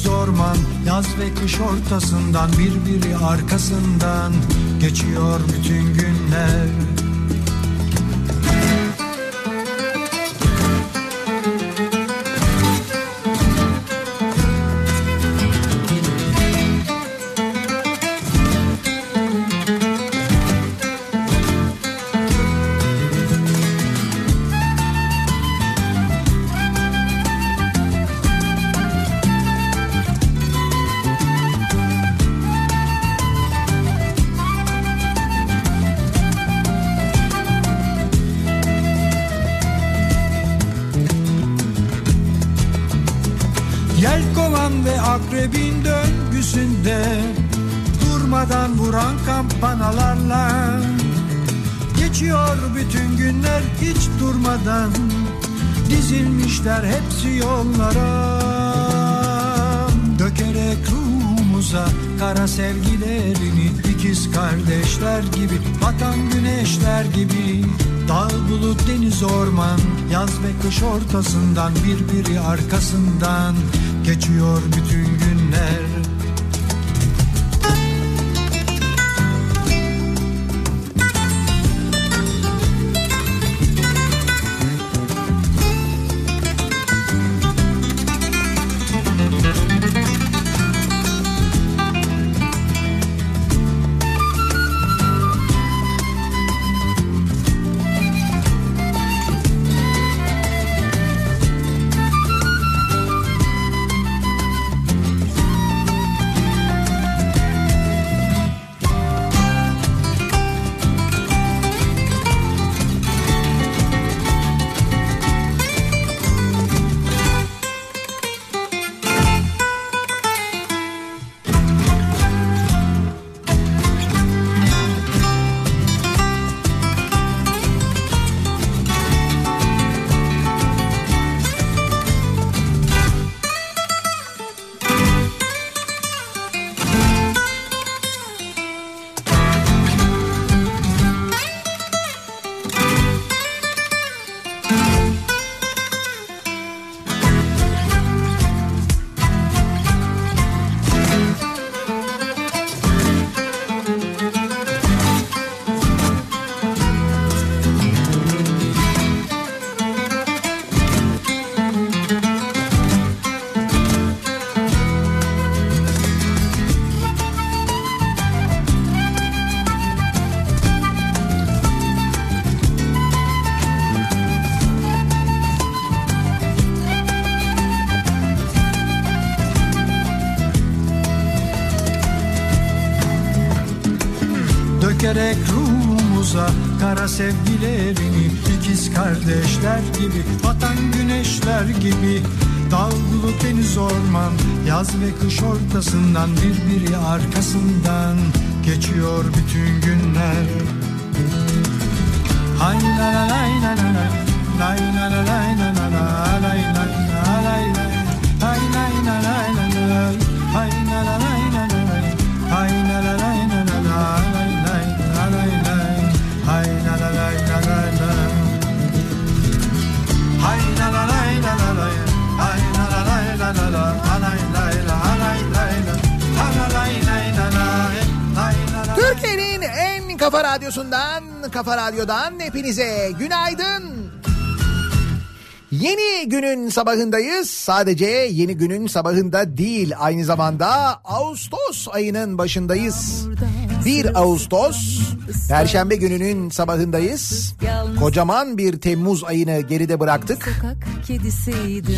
deniz orman Yaz ve kış ortasından Birbiri arkasından Geçiyor bütün günler sevgilerini ikiz kardeşler gibi Vatan güneşler gibi Dağ bulut deniz orman Yaz ve kış ortasından Birbiri arkasından Geçiyor bütün günler Hay la la lay la la la Lay la la lay la la la Lay la la lay la Hay lay la lay la la Hay la la lay radyosundan, kafa radyodan hepinize günaydın. Yeni günün sabahındayız. Sadece yeni günün sabahında değil, aynı zamanda Ağustos ayının başındayız. 1 Ağustos Perşembe gününün sabahındayız. Kocaman bir Temmuz ayını geride bıraktık.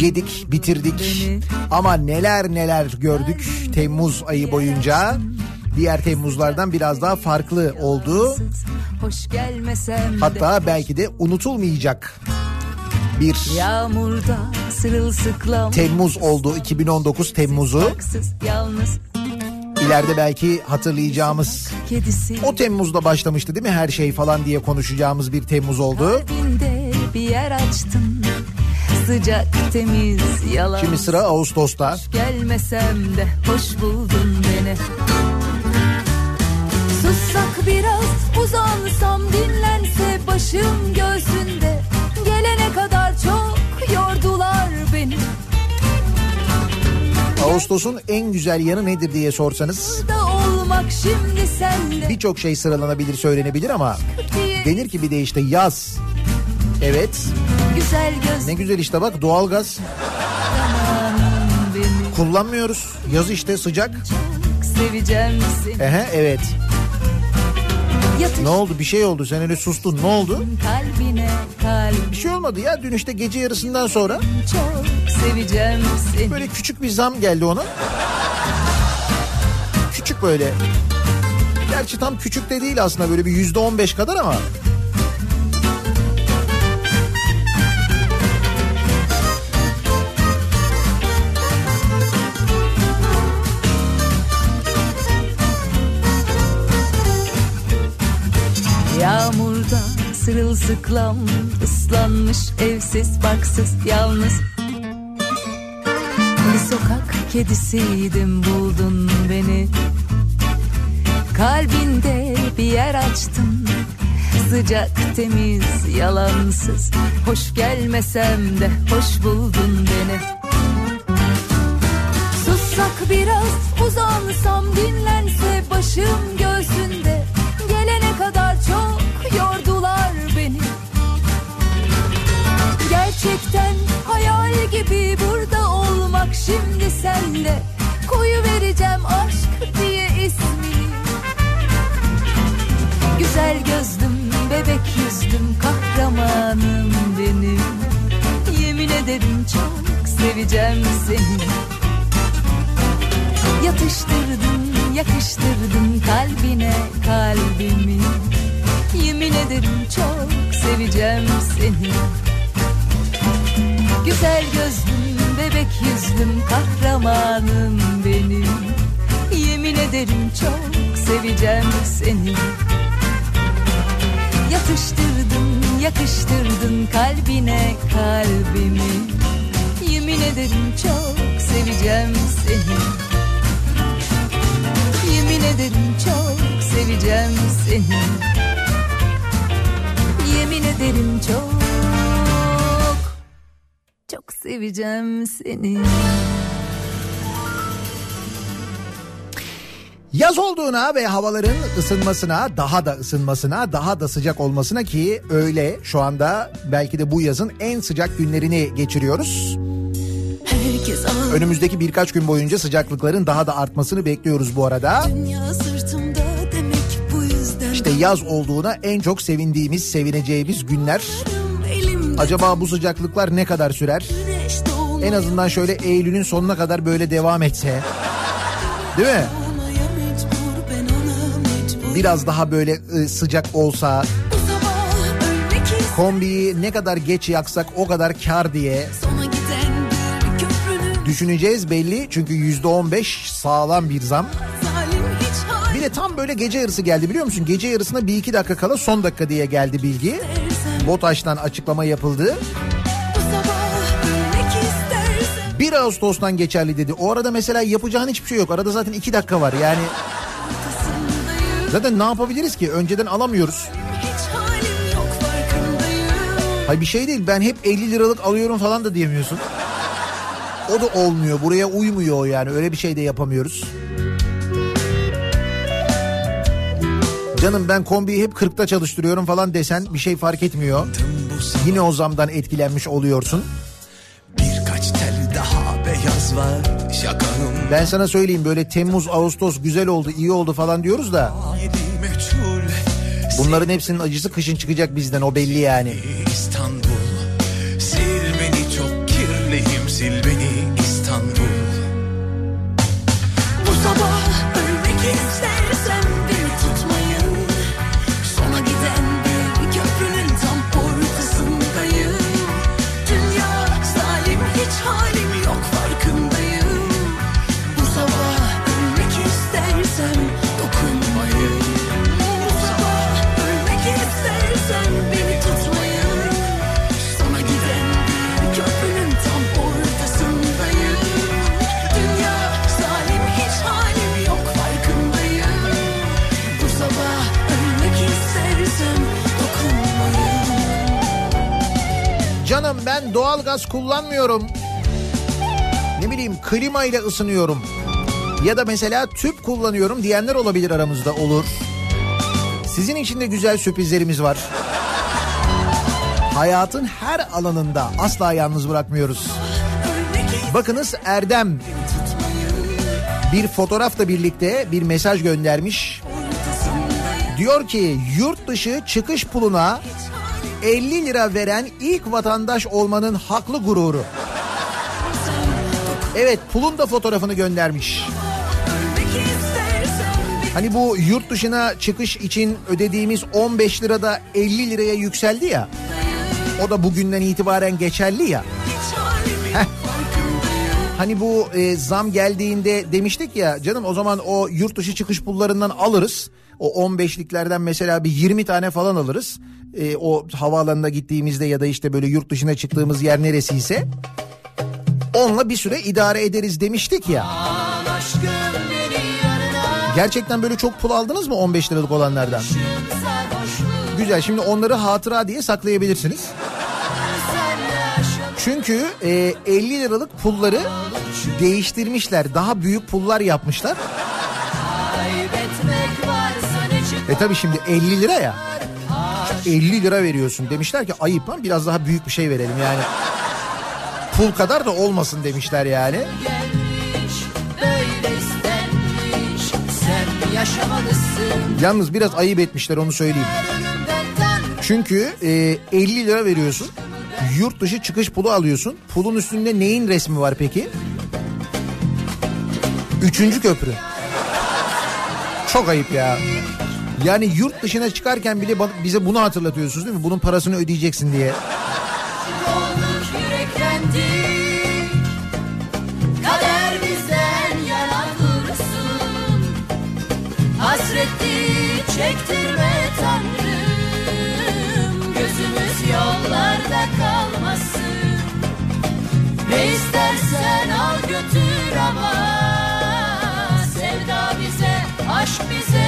Yedik, bitirdik. Ama neler neler gördük Temmuz ayı boyunca. Diğer Temmuzlardan biraz daha farklı oldu. Hoş gelmesem de Hatta belki de unutulmayacak bir Yağmurda sırılsıklam Temmuz oldu 2019 Temmuz'u. İleride belki hatırlayacağımız o Temmuz'da başlamıştı değil mi her şey falan diye konuşacağımız bir Temmuz oldu. Bir yer açtın Sıcak temiz yalan Şimdi sıra Ağustos'ta. Gelmesem de hoş buldun beni Sussak biraz uzansam dinlense başım göğsünde Gelene kadar çok yordular beni Ağustos'un en güzel yanı nedir diye sorsanız birçok şey sıralanabilir söylenebilir ama denir ki bir de işte yaz. Evet Güzel göz ne güzel işte bak doğalgaz kullanmıyoruz. Yaz işte sıcak. Çok seveceğim seni Ehe evet. Ne oldu bir şey oldu sen öyle sustun ne oldu? kalbine kalbim Bir şey olmadı ya dün işte gece yarısından sonra çok seveceğim seni böyle küçük bir zam geldi ona. Küçük böyle. Gerçi tam küçük de değil aslında böyle bir yüzde on beş kadar ama. Sırılsıklam ıslanmış evsiz barksız yalnız. Bir sokak kedisiydim buldun beni. Kalbinde bir yer açtın Sıcak temiz yalansız. Hoş gelmesem de hoş buldun beni. Sussak biraz uzansam dinlense başım Gerçekten hayal gibi burada olmak şimdi senle. Koyu vereceğim aşk diye ismini Güzel gözlüm bebek yüzdüm kahramanım benim. Yemin ederim çok seveceğim seni. Yatıştırdın, yakıştırdın kalbine kalbimi. Yemin ederim çok seveceğim seni Güzel gözlüm, bebek yüzlüm, kahramanım benim. Yemin ederim çok seveceğim seni. Yatıştırdın, yakıştırdın kalbine kalbimi. Yemin ederim çok seveceğim seni. Yemin ederim çok seveceğim seni. Yemin ederim çok Çok seveceğim seni Yaz olduğuna ve havaların ısınmasına, daha da ısınmasına, daha da sıcak olmasına ki öyle şu anda belki de bu yazın en sıcak günlerini geçiriyoruz. Önümüzdeki birkaç gün boyunca sıcaklıkların daha da artmasını bekliyoruz bu arada. bu İşte yaz olduğuna en çok sevindiğimiz, sevineceğimiz günler. elimde Acaba bu sıcaklıklar ne kadar sürer? En azından şöyle Eylül'ün sonuna kadar böyle devam etse. Değil mi? Biraz daha böyle ı, sıcak olsa, kombiyi ne kadar geç yaksak o kadar kar diye düşüneceğiz belli. Çünkü yüzde on beş sağlam bir zam. Bir de tam böyle gece yarısı geldi biliyor musun? Gece yarısına bir iki dakika kala son dakika diye geldi bilgi. dersen BOTAŞ'tan açıklama yapıldı. Bu sabah ölmek istersen 1 Ağustos'tan geçerli dedi. O arada mesela yapacağın hiçbir şey yok. Arada zaten 2 dakika var. Yani zaten ne yapabiliriz ki? Önceden alamıyoruz. Hay bir şey değil. Ben hep 50 liralık alıyorum falan da diyemiyorsun. O da olmuyor. Buraya uymuyor yani. Öyle bir şey de yapamıyoruz. Canım ben kombiyi hep 40'ta çalıştırıyorum falan desen bir şey fark etmiyor. Yine o zamdan etkilenmiş oluyorsun. birkaç tel daha beyaz var şakağım Ben sana söyleyeyim böyle Temmuz, Ağustos güzel oldu, iyi oldu falan diyoruz da bunların hepsinin acısı kışın çıkacak bizden o belli yani. Ben doğalgaz kullanmıyorum. Ne bileyim klima ile ısınıyorum. Ya da mesela tüp kullanıyorum diyenler olabilir aramızda olur. Sizin için de güzel sürprizlerimiz var. Hayatın her alanında asla yalnız bırakmıyoruz. Bakınız Erdem bir fotoğrafla birlikte bir mesaj göndermiş. Diyor ki yurt dışı çıkış puluna 50 lira veren ilk vatandaş olmanın haklı gururu. Evet pulun da fotoğrafını göndermiş. Hani bu yurt dışına çıkış için ödediğimiz 15 lirada 50 liraya yükseldi ya. O da bugünden itibaren geçerli ya. Heh. Hani bu e, zam geldiğinde demiştik ya canım o zaman o yurt dışı çıkış pullarından alırız. O 15'liklerden mesela bir 20 tane falan alırız. E, o havaalanına gittiğimizde ya da işte böyle yurt dışına çıktığımız yer neresiyse. Onunla bir süre idare ederiz demiştik ya. Gerçekten böyle çok pul aldınız mı 15 liralık olanlardan? Güzel şimdi onları hatıra diye saklayabilirsiniz. Çünkü e, 50 liralık pulları değiştirmişler. Daha büyük pullar yapmışlar. E tabi şimdi 50 lira ya. 50 lira veriyorsun demişler ki ayıp lan biraz daha büyük bir şey verelim yani. Pul kadar da olmasın demişler yani. Yalnız biraz ayıp etmişler onu söyleyeyim. Çünkü e, 50 lira veriyorsun. Yurt dışı çıkış pulu alıyorsun. Pulun üstünde neyin resmi var peki? Üçüncü köprü. Çok ayıp ya. Yani yurt dışına çıkarken bile bize bunu hatırlatıyorsunuz değil mi? Bunun parasını ödeyeceksin diye. Çektirme Tanrım. Gözümüz yollarda kalmasın. Ne istersen al götür ama. Sevda bize, aşk bize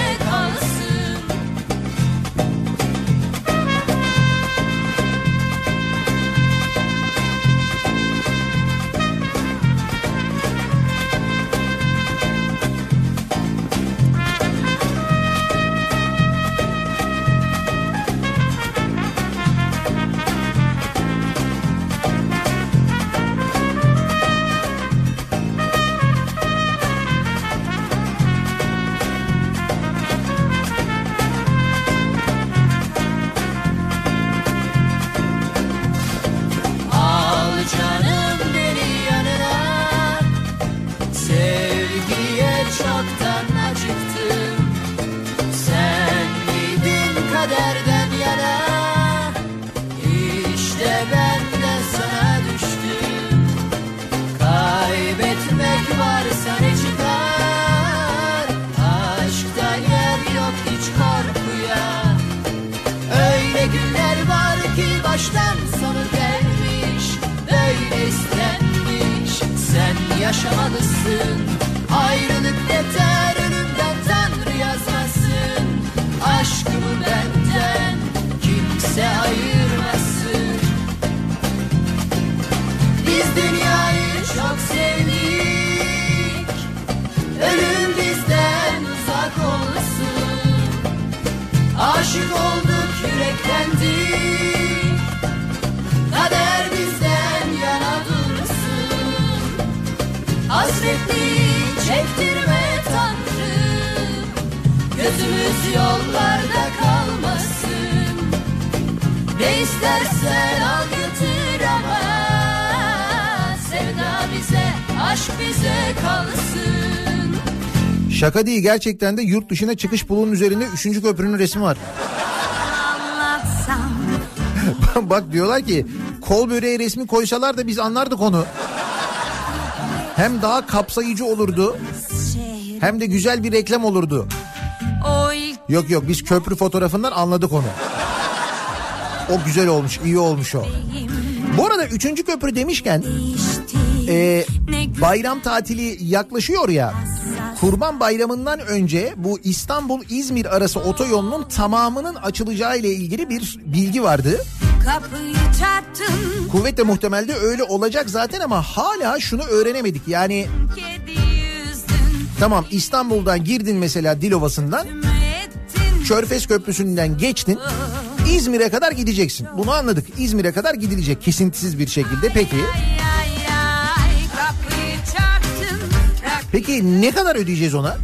Şaka değil gerçekten de yurt dışına çıkış pulunun üzerinde 3. köprünün resmi var. Bak diyorlar ki kol böreği resmi koysalar da biz anlardık onu. Hem daha kapsayıcı olurdu hem de güzel bir reklam olurdu. Yok yok biz köprü fotoğrafından anladık onu. O güzel olmuş, iyi olmuş o. Bu arada üçüncü köprü demişken e, bayram tatili yaklaşıyor ya. Kurban Bayramı'ndan önce bu İstanbul-İzmir arası otoyolunun tamamının açılacağı ile ilgili bir bilgi vardı. Kuvvetle muhtemelde öyle olacak zaten ama hala şunu öğrenemedik. Yani tamam İstanbul'dan girdin mesela Dilovası'ndan Körfez Köprüsü'nden geçtin. İzmir'e kadar gideceksin. Bunu anladık. İzmir'e kadar gidilecek kesintisiz bir şekilde. Peki Ay peki ne kadar ödeyeceğiz ona?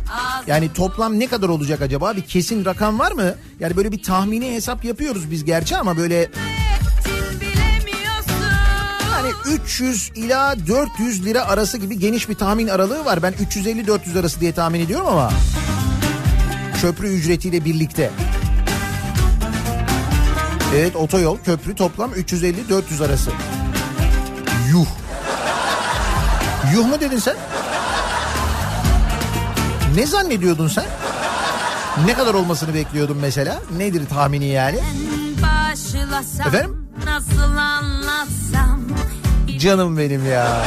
Yani toplam ne kadar olacak acaba? Bir kesin rakam var mı? Yani böyle bir tahmini hesap yapıyoruz biz gerçi ama böyle yani 300 ila 400 lira arası gibi geniş bir tahmin aralığı var. Ben 350-400 arası diye tahmin ediyorum ama köprü ücretiyle birlikte. Evet otoyol köprü toplam 350-400 arası. Yuh. Yuh mu dedin sen? Ne zannediyordun sen? Ne kadar olmasını bekliyordun mesela? Nedir tahmini yani? Başlasam Efendim? nasıl anlatsam Canım benim ya.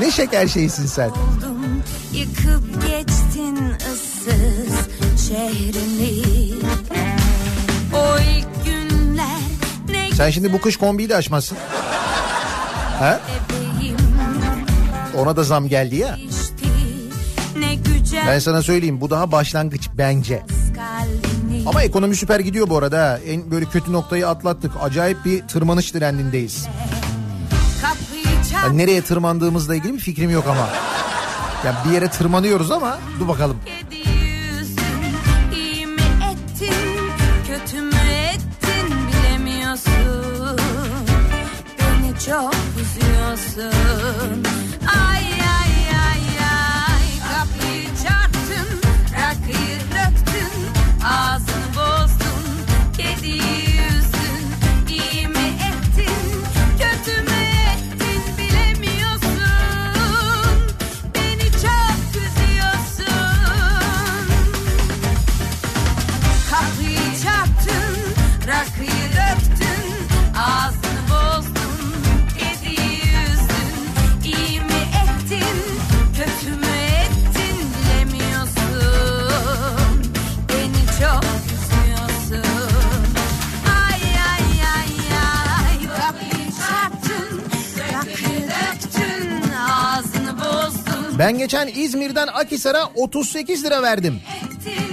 Ne şeker şeysin sen. Oldum yıkıp geçtin ıssız şehrimi O ilk günler ne Sen şimdi bu kış kombiyi de açmazsın. Ha? Ona da zam geldi ya. Ben sana söyleyeyim bu daha başlangıç bence. Ama ekonomi süper gidiyor bu arada. En böyle kötü noktayı atlattık. Acayip bir tırmanış trendindeyiz. Yani nereye tırmandığımızla ilgili bir fikrim yok ama. Yani bir yere tırmanıyoruz ama dur bakalım. kedi yüzün Ben geçen İzmir'den Akisar'a 38 lira verdim.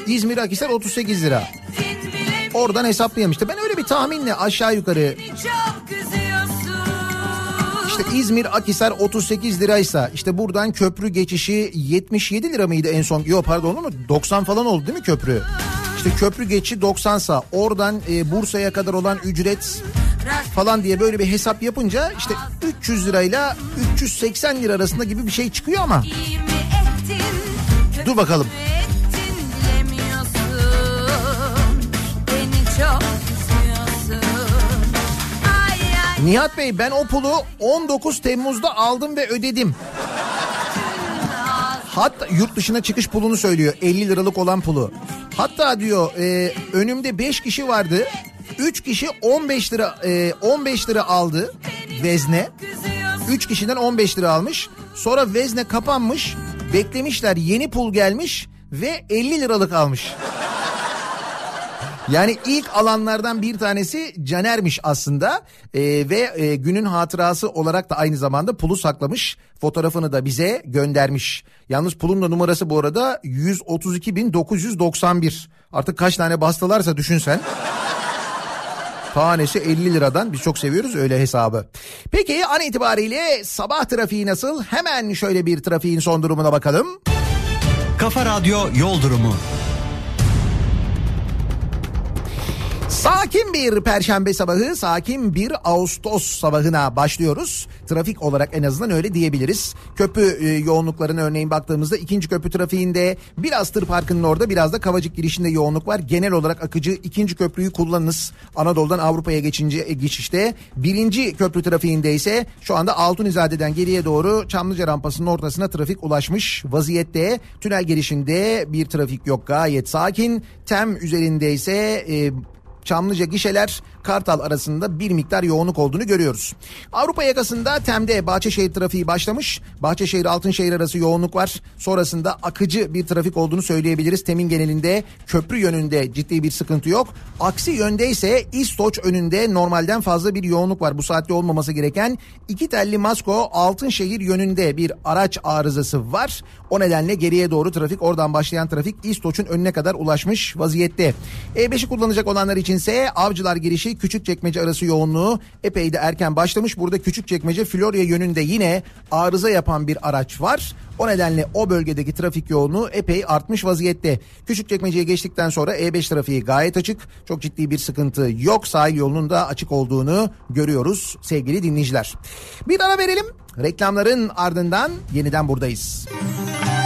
İzmir Akisar 38 lira. Oradan hesaplayayım işte. Ben öyle bir tahminle aşağı yukarı. İşte İzmir Akisar 38 liraysa işte buradan köprü geçişi 77 lira mıydı en son? Yok pardon mu? 90 falan oldu değil mi köprü? İşte köprü geçişi 90 sa oradan e, Bursa'ya kadar olan ücret falan diye böyle bir hesap yapınca işte 300 lirayla 380 lira arasında gibi bir şey çıkıyor ama Dur bakalım. Nihat Bey ben o pulu 19 Temmuz'da aldım ve ödedim. Hatta yurt dışına çıkış pulunu söylüyor 50 liralık olan pulu. Hatta diyor e, önümde 5 kişi vardı. 3 kişi 15 lira e, 15 lira aldı vezne. üzüyorsun. 3 kişiden 15 lira almış. Sonra vezne kapanmış. Beklemişler yeni pul gelmiş ve 50 liralık almış. Yani ilk alanlardan bir tanesi Caner'miş aslında Ee, ve e, günün hatırası olarak da aynı zamanda pulu saklamış fotoğrafını da bize göndermiş. Yalnız pulun da numarası bu arada 132.991 artık kaç tane bastılarsa düşünsen. Tanesi 50 liradan biz çok seviyoruz öyle hesabı. Peki an itibariyle sabah trafiği nasıl? Hemen şöyle bir trafiğin son durumuna bakalım. Kafa Radyo Yol Durumu. Sakin bir perşembe sabahı, sakin bir Ağustos sabahına başlıyoruz. Trafik olarak en azından öyle diyebiliriz. Köprü e, yoğunluklarına örneğin baktığımızda ikinci köprü trafiğinde biraz tır parkının orada biraz da Kavacık girişinde yoğunluk var. Genel olarak akıcı ikinci köprüyü kullanınız. Anadolu'dan Avrupa'ya geçince e, geçişte. Birinci köprü trafiğinde ise şu anda Altunizade'den geriye doğru Çamlıca rampasının ortasına trafik ulaşmış vaziyette. Tünel girişinde bir trafik yok gayet sakin. Tem üzerinde ise e, Çamlıca gişeler Kartal arasında bir miktar yoğunluk olduğunu görüyoruz. Avrupa yakasında Tem'de Bahçeşehir trafiği başlamış. Bahçeşehir Altınşehir arası yoğunluk var. Sonrasında akıcı bir trafik olduğunu söyleyebiliriz. Tem'in genelinde köprü yönünde ciddi bir sıkıntı yok. Aksi yönde ise İstoç önünde normalden fazla bir yoğunluk var. Bu saatte olmaması gereken iki telli Masko Altınşehir yönünde bir araç arızası var. O nedenle geriye doğru trafik oradan başlayan trafik İstoç'un önüne kadar ulaşmış vaziyette. E5'i kullanacak olanlar içinse Avcılar girişi Küçükçekmece arası yoğunluğu epey de erken başlamış. Burada Küçükçekmece Florya yönünde yine arıza yapan bir araç var. O nedenle o bölgedeki trafik yoğunluğu epey artmış vaziyette. Küçükçekmece'ye geçtikten sonra E5 trafiği gayet açık. Çok ciddi bir sıkıntı yok. Sahil yolunun da açık olduğunu görüyoruz sevgili dinleyiciler. Bir ara verelim. Reklamların ardından yeniden buradayız. Kafa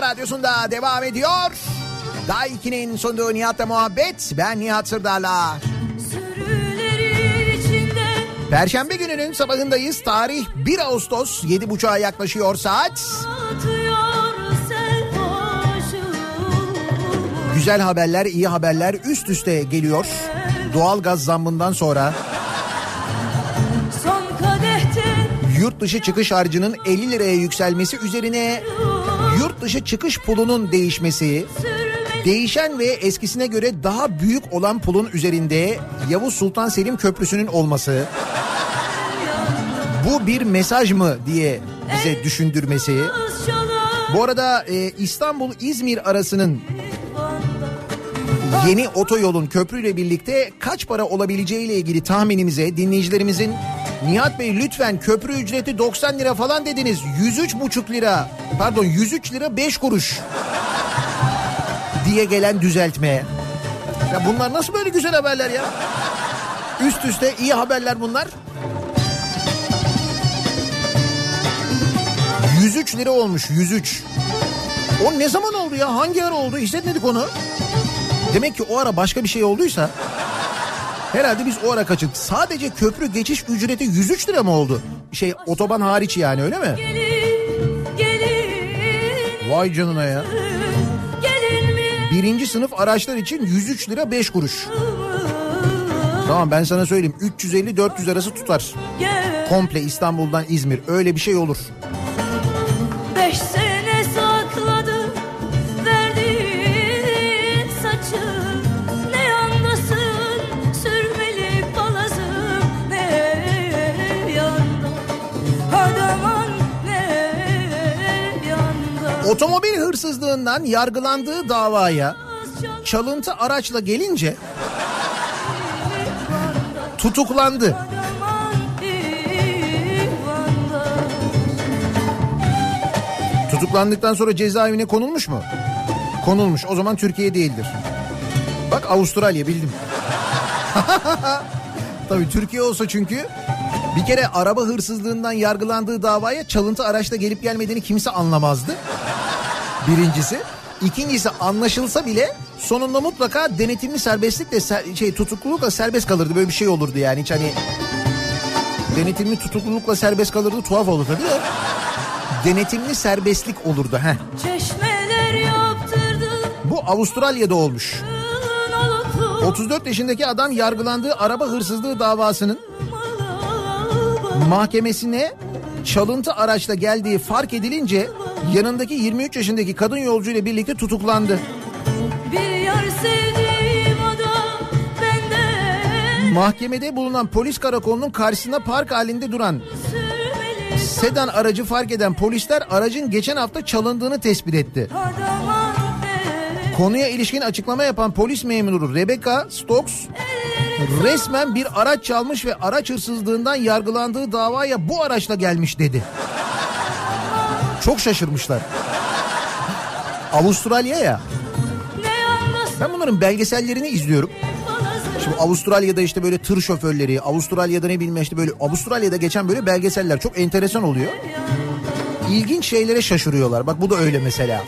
kafa radyosunda devam ediyor. Daha 2'nin sunduğu Nihat'la muhabbet. Ben Nihat Sırdar'la. Perşembe gününün sabahındayız. Tarih 1 Ağustos 7.30'a yaklaşıyor saat. Güzel haberler, iyi haberler üst üste geliyor. Doğalgaz zammından sonra yurt dışı çıkış harcının 50 liraya yükselmesi üzerine yurt dışı çıkış pulunun değişmesi, değişen ve eskisine göre daha büyük olan pulun üzerinde Yavuz Sultan Selim Köprüsü'nün olması bu bir mesaj mı diye bize düşündürmesi. Bu arada e, İstanbul-İzmir arasının yeni otoyolun köprüyle birlikte kaç para olabileceğiyle ilgili tahminimize dinleyicilerimizin Nihat Bey lütfen köprü ücreti 90 lira falan dediniz. 103,5 lira pardon 103 lira 5 kuruş diye gelen düzeltme. Ya bunlar nasıl böyle güzel haberler ya? Üst üste iyi haberler bunlar. 103 lira olmuş 103. O ne zaman oldu ya? Hangi ara oldu? Hissetmedik onu. Demek ki o ara başka bir şey olduysa herhalde biz o ara kaçırdık. Sadece köprü geçiş ücreti 103 lira mı oldu? Şey otoban hariç yani öyle mi? Vay canına ya. Birinci sınıf araçlar için 103 lira 5 kuruş. Tamam ben sana söyleyeyim 350-400 arası tutar. Komple İstanbul'dan İzmir öyle bir şey olur. Otomobil hırsızlığından yargılandığı davaya çalıntı araçla gelince tutuklandı. Tutuklandıktan sonra cezaevine konulmuş mu? Konulmuş. O zaman Türkiye değildir. Bak Avustralya bildim. Tabii Türkiye olsa çünkü bir kere araba hırsızlığından yargılandığı davaya çalıntı araçla gelip gelmediğini kimse anlamazdı. Birincisi. İkincisi anlaşılsa bile sonunda mutlaka denetimli serbestlikle ser- şey tutuklulukla serbest kalırdı. Böyle bir şey olurdu yani hiç hani denetimli tutuklulukla serbest kalırdı tuhaf olur tabii de. Denetimli serbestlik olurdu heh. Bu Avustralya'da olmuş. oluklu 34 yaşındaki adam yargılandığı araba hırsızlığı davasının mahkemesine çalıntı araçla geldiği fark edilince yanındaki 23 yaşındaki kadın yolcu ile birlikte tutuklandı. Mahkemede bulunan polis karakolunun karşısında park halinde duran sedan aracı fark eden polisler aracın geçen hafta çalındığını tespit etti. Konuya ilişkin açıklama yapan polis memuru Rebecca Stokes resmen bir araç çalmış ve araç hırsızlığından yargılandığı davaya bu araçla gelmiş dedi. Çok şaşırmışlar. Avustralya ya. Ben bunların belgesellerini izliyorum. Şimdi Avustralya'da işte böyle tır şoförleri, Avustralya'da ne bilmem işte böyle Avustralya'da geçen böyle belgeseller çok enteresan oluyor. İlginç şeylere şaşırıyorlar. Bak bu da öyle mesela.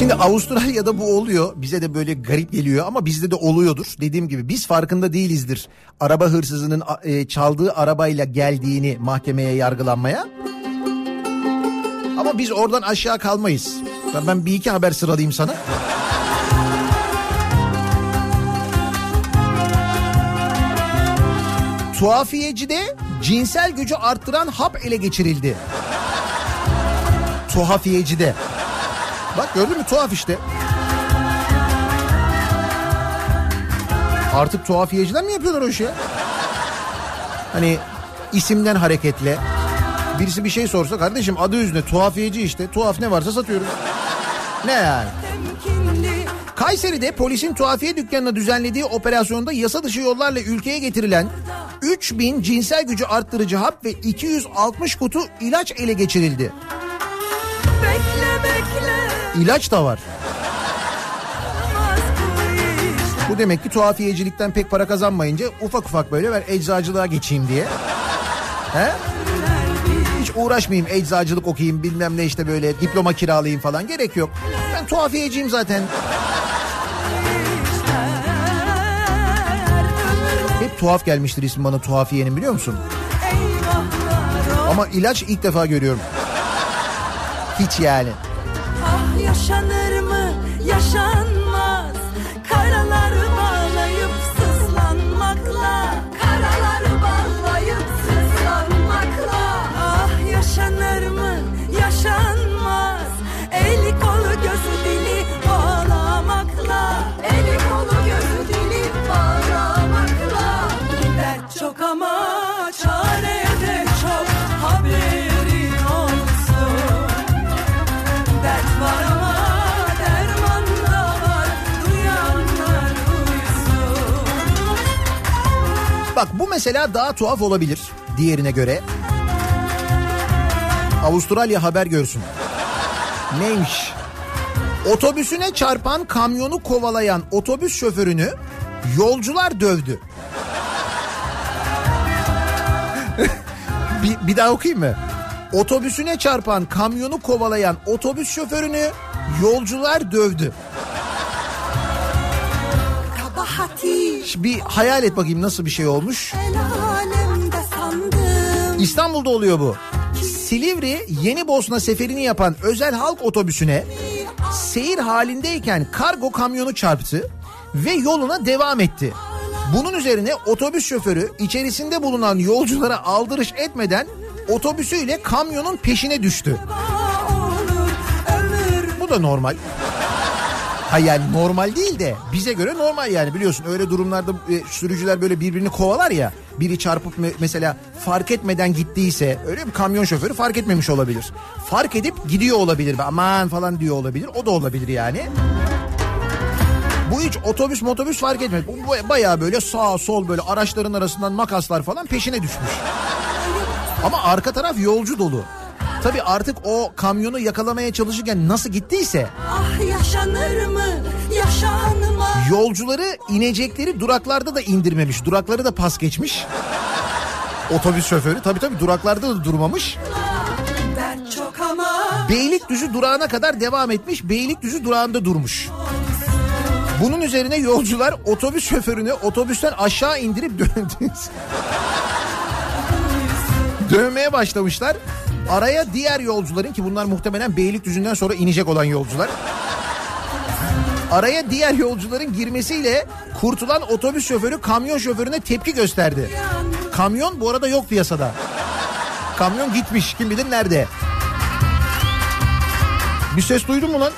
Şimdi Avustralya'da bu oluyor. Bize de böyle garip geliyor ama bizde de oluyordur. Dediğim gibi biz farkında değilizdir. Araba hırsızının e, çaldığı arabayla geldiğini mahkemeye yargılanmaya. Ama biz oradan aşağı kalmayız. Ben, bir iki haber sıralayayım sana. Tuhafiyecide cinsel gücü arttıran hap ele geçirildi. Tuhafiyecide. Bak gördün mü tuhaf işte. Artık tuhafiyeciler mi yapıyorlar o işi? Hani isimden hareketle. Birisi bir şey sorsa kardeşim adı yüzüne tuhafiyeci işte. Tuhaf ne varsa satıyoruz. Ne yani? Kayseri'de polisin tuhafiye dükkanına düzenlediği operasyonda yasa dışı yollarla ülkeye getirilen 3000 cinsel gücü arttırıcı hap ve 260 kutu ilaç ele geçirildi. İlaç da var. bu demek ki tuhafiyecilikten pek para kazanmayınca ufak ufak böyle ben eczacılığa geçeyim diye. He? Hiç uğraşmayayım eczacılık okuyayım bilmem ne işte böyle diploma kiralayayım falan gerek yok. Ben tuhafiyeciyim zaten. Hep tuhaf gelmiştir ismi bana tuhafiyenin biliyor musun? Ama ilaç ilk defa görüyorum. Hiç yani. Yaşanır mı? Yaşanmaz Bak bu mesela daha tuhaf olabilir diğerine göre. Avustralya haber görsün. Neymiş? Otobüsüne çarpan kamyonu kovalayan otobüs şoförünü yolcular dövdü. bir, bir daha okuyayım mı? Otobüsüne çarpan kamyonu kovalayan otobüs şoförünü yolcular dövdü. Bir hayal et bakayım nasıl bir şey olmuş. İstanbul'da oluyor bu. Silivri Yeni Bosna seferini yapan özel halk otobüsüne seyir halindeyken kargo kamyonu çarptı ve yoluna devam etti. Bunun üzerine otobüs şoförü içerisinde bulunan yolculara aldırış etmeden otobüsüyle kamyonun peşine düştü. Bu da normal. Ha yani normal değil de bize göre normal yani biliyorsun öyle durumlarda e, sürücüler böyle birbirini kovalar ya biri çarpıp me- mesela fark etmeden gittiyse öyle bir kamyon şoförü fark etmemiş olabilir. Fark edip gidiyor olabilir aman falan diyor olabilir o da olabilir yani. Bu hiç otobüs motobüs fark etmez. Bu bayağı böyle sağ sol böyle araçların arasından makaslar falan peşine düşmüş. Ama arka taraf yolcu dolu. Tabii artık o kamyonu yakalamaya çalışırken nasıl gittiyse Ah yaşanır mı yaşanmaz yolcuları inecekleri duraklarda da indirmemiş. Durakları da pas geçmiş. Otobüs şoförü tabii tabii duraklarda da durmamış. Dert çok ama Beylikdüzü durağına kadar devam etmiş. Beylikdüzü durağında durmuş. Bunun üzerine yolcular otobüs şoförünü otobüsten aşağı indirip dövdü. Dövmeye başlamışlar. Araya diğer yolcuların ki bunlar muhtemelen Beylikdüzü'nden sonra inecek olan yolcular. Araya diğer yolcuların girmesiyle kurtulan otobüs şoförü kamyon şoförüne tepki gösterdi. Kamyon bu arada yok piyasada. Kamyon gitmiş kim bilir nerede. Bir ses duydun mu lan?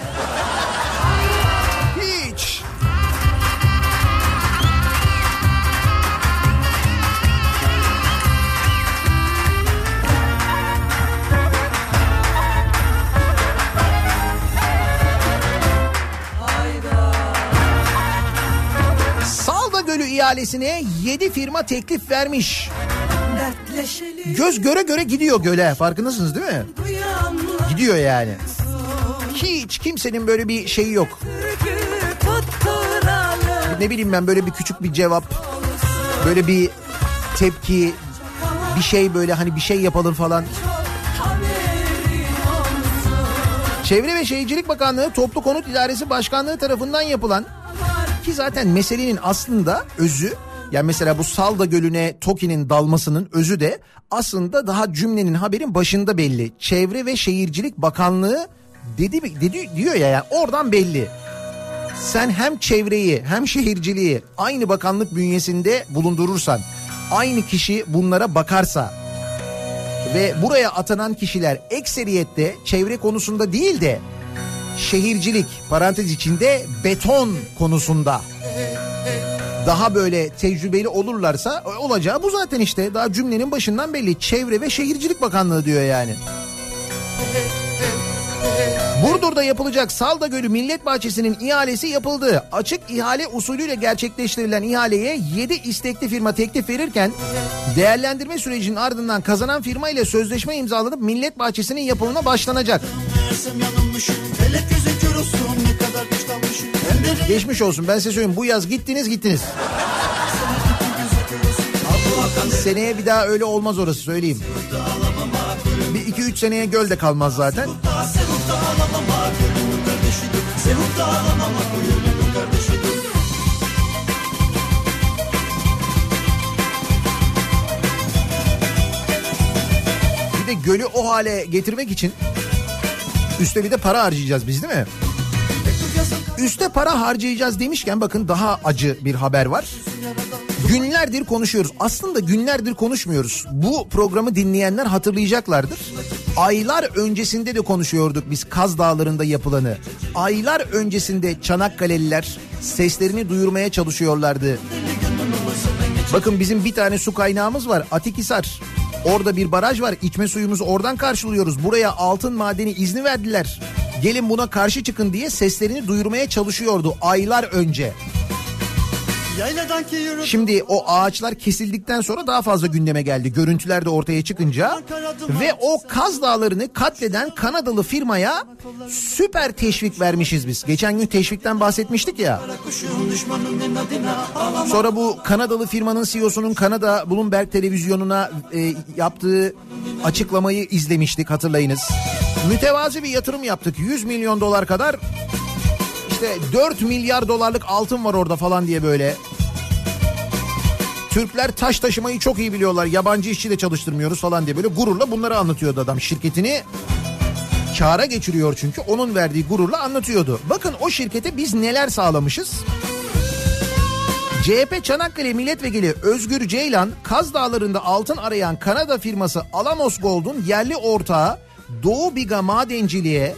İhalesine 7 firma teklif vermiş. Göz göre göre gidiyor göle farkındasınız değil mi? Gidiyor yani. Hiç kimsenin böyle bir şeyi yok. Ne bileyim ben böyle bir küçük bir cevap, böyle bir tepki, bir şey böyle hani bir şey yapalım falan. Çevre ve Şehircilik Bakanlığı Toplu Konut İdaresi Başkanlığı tarafından yapılan ki zaten meselenin aslında özü yani mesela bu Salda Gölü'ne TOKİ'nin dalmasının özü de aslında daha cümlenin haberin başında belli. Çevre ve Şehircilik Bakanlığı dedi, dedi diyor ya yani oradan belli. Sen hem çevreyi hem şehirciliği aynı bakanlık bünyesinde bulundurursan, aynı kişi bunlara bakarsa ve buraya atanan kişiler ekseriyette çevre konusunda değil de şehircilik parantez içinde beton konusunda daha böyle tecrübeli olurlarsa olacağı bu zaten işte daha cümlenin başından belli Çevre ve Şehircilik Bakanlığı diyor yani. Burdur'da yapılacak Salda Gölü Millet Bahçesi'nin ihalesi yapıldı. Açık ihale usulüyle gerçekleştirilen ihaleye 7 istekli firma teklif verirken değerlendirme sürecinin ardından kazanan firma ile sözleşme imzalanıp Millet Bahçesi'nin yapımına başlanacak. Geçmiş olsun ben size söyleyeyim bu yaz gittiniz gittiniz. Seneye bir daha öyle olmaz orası söyleyeyim. Bir iki üç seneye göl de kalmaz zaten. Bir de gölü o hale getirmek için üstte bir de para harcayacağız biz değil mi? Üste para harcayacağız demişken bakın daha acı bir haber var. Günlerdir konuşuyoruz. Aslında günlerdir konuşmuyoruz. Bu programı dinleyenler hatırlayacaklardır. Aylar öncesinde de konuşuyorduk biz Kaz Dağları'nda yapılanı. Aylar öncesinde Çanakkale'liler seslerini duyurmaya çalışıyorlardı. Bakın bizim bir tane su kaynağımız var Atikhisar. Orada bir baraj var. İçme suyumuzu oradan karşılıyoruz. Buraya altın madeni izni verdiler. Gelin buna karşı çıkın diye seslerini duyurmaya çalışıyordu aylar önce. Şimdi o ağaçlar kesildikten sonra daha fazla gündeme geldi. Görüntüler de ortaya çıkınca ve o Kaz Dağları'nı katleden Kanadalı firmaya süper teşvik vermişiz biz. Geçen gün teşvikten bahsetmiştik ya. Sonra bu Kanadalı firmanın CEO'sunun Kanada Bloomberg televizyonuna e, yaptığı açıklamayı izlemiştik hatırlayınız. Mütevazi bir yatırım yaptık. 100 milyon dolar kadar işte 4 milyar dolarlık altın var orada falan diye böyle. Türkler taş taşımayı çok iyi biliyorlar. Yabancı işçi de çalıştırmıyoruz falan diye böyle gururla bunları anlatıyordu adam. Şirketini kâra geçiriyor çünkü onun verdiği gururla anlatıyordu. Bakın o şirkete biz neler sağlamışız? CHP Çanakkale Milletvekili Özgür Ceylan, Kaz Dağları'nda altın arayan Kanada firması Alamos Gold'un yerli ortağı Doğu Biga Madenciliğe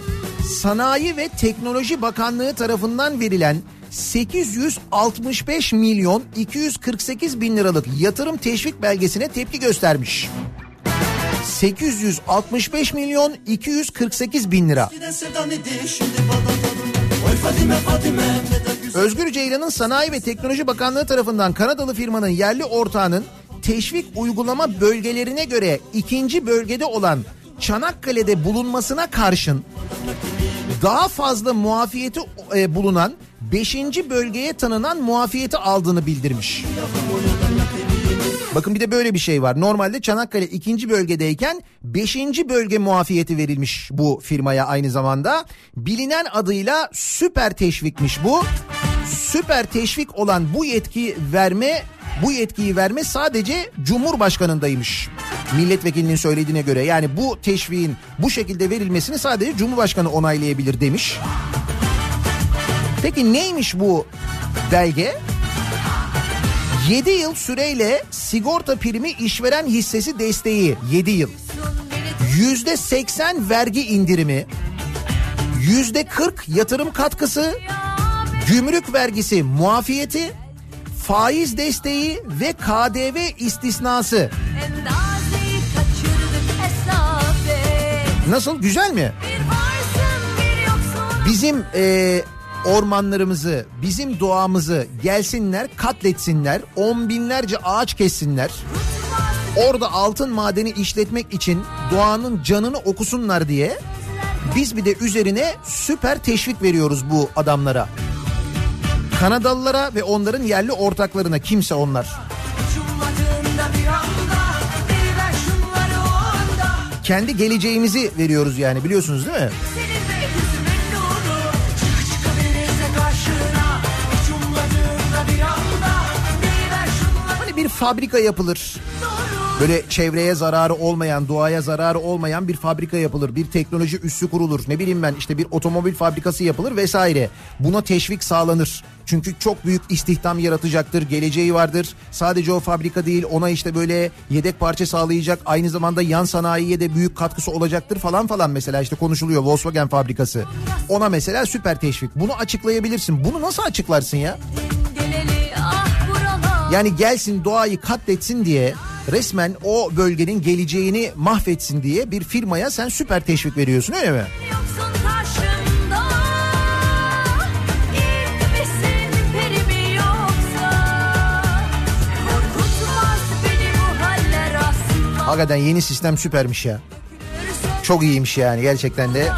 Sanayi ve Teknoloji Bakanlığı tarafından verilen 865 milyon 248 bin liralık yatırım teşvik belgesine tepki göstermiş. 865 milyon 248 bin lira. Özgür Ceylan'ın Sanayi ve Teknoloji Bakanlığı tarafından Kanadalı firmanın yerli ortağının teşvik uygulama bölgelerine göre ikinci bölgede olan Çanakkale'de bulunmasına karşın daha fazla muafiyeti e, bulunan 5. bölgeye tanınan muafiyeti aldığını bildirmiş. Bakın bir de böyle bir şey var. Normalde Çanakkale ikinci bölgedeyken 5. bölge muafiyeti verilmiş bu firmaya aynı zamanda. Bilinen adıyla süper teşvikmiş bu. Süper teşvik olan bu yetki verme bu yetkiyi verme sadece Cumhurbaşkanındaymış. Milletvekilinin söylediğine göre yani bu teşviğin bu şekilde verilmesini sadece Cumhurbaşkanı onaylayabilir demiş. Peki neymiş bu belge? 7 yıl süreyle sigorta primi işveren hissesi desteği 7 yıl. Yüzde 80 vergi indirimi, yüzde 40 yatırım katkısı, gümrük vergisi muafiyeti, faiz desteği ve KDV istisnası. Nasıl güzel mi? Bizim e, ormanlarımızı, bizim doğamızı gelsinler, katletsinler, on binlerce ağaç kessinler. Orada altın madeni işletmek için doğanın canını okusunlar diye biz bir de üzerine süper teşvik veriyoruz bu adamlara. Kanadalılara ve onların yerli ortaklarına kimse onlar. Kendi geleceğimizi veriyoruz yani biliyorsunuz değil mi? Hani bir fabrika yapılır. Böyle çevreye zararı olmayan, doğaya zararı olmayan bir fabrika yapılır. Bir teknoloji üssü kurulur. Ne bileyim ben işte bir otomobil fabrikası yapılır vesaire. Buna teşvik sağlanır. Çünkü çok büyük istihdam yaratacaktır, geleceği vardır. Sadece o fabrika değil ona işte böyle yedek parça sağlayacak. Aynı zamanda yan sanayiye de büyük katkısı olacaktır falan falan mesela işte konuşuluyor Volkswagen fabrikası. Ona mesela süper teşvik. Bunu açıklayabilirsin. Bunu nasıl açıklarsın ya? Ah Yani gelsin doğayı katletsin diye resmen o bölgenin geleceğini mahvetsin diye bir firmaya sen süper teşvik veriyorsun öyle mi? Hakikaten yeni sistem süpermiş ya. Çok iyiymiş yani gerçekten de.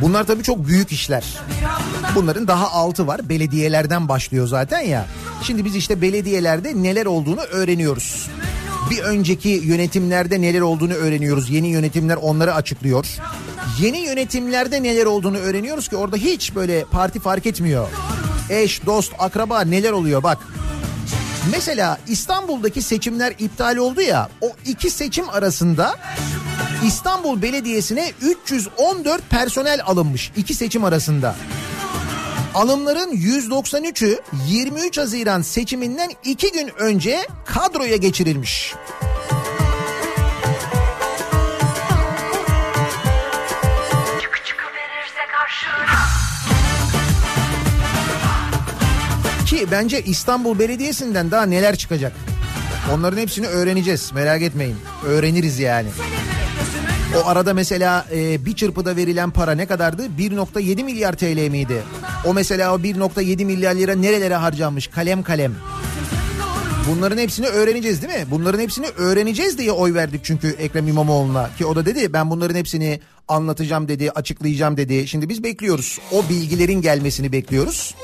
Bunlar tabii çok büyük işler. Bunların daha altı var. Belediyelerden başlıyor zaten ya. Şimdi biz işte belediyelerde neler olduğunu öğreniyoruz. Bir önceki yönetimlerde neler olduğunu öğreniyoruz. Yeni yönetimler onları açıklıyor. Yeni yönetimlerde neler olduğunu öğreniyoruz ki orada hiç böyle parti fark etmiyor. Eş, dost, akraba neler oluyor bak. Mesela İstanbul'daki seçimler iptal oldu ya. O iki seçim arasında İstanbul Belediyesi'ne 314 personel alınmış iki seçim arasında. Alımların 193'ü 23 Haziran seçiminden iki gün önce kadroya geçirilmiş. Ki bence İstanbul Belediyesi'nden daha neler çıkacak. Onların hepsini öğreneceğiz merak etmeyin. Öğreniriz yani. O arada mesela e, bir çırpıda verilen para ne kadardı? 1.7 milyar TL miydi? O mesela o 1.7 milyar lira nerelere harcanmış kalem kalem. Bunların hepsini öğreneceğiz değil mi? Bunların hepsini öğreneceğiz diye oy verdik çünkü Ekrem İmamoğlu'na. Ki o da dedi ben bunların hepsini anlatacağım dedi, açıklayacağım dedi. Şimdi biz bekliyoruz. O bilgilerin gelmesini bekliyoruz.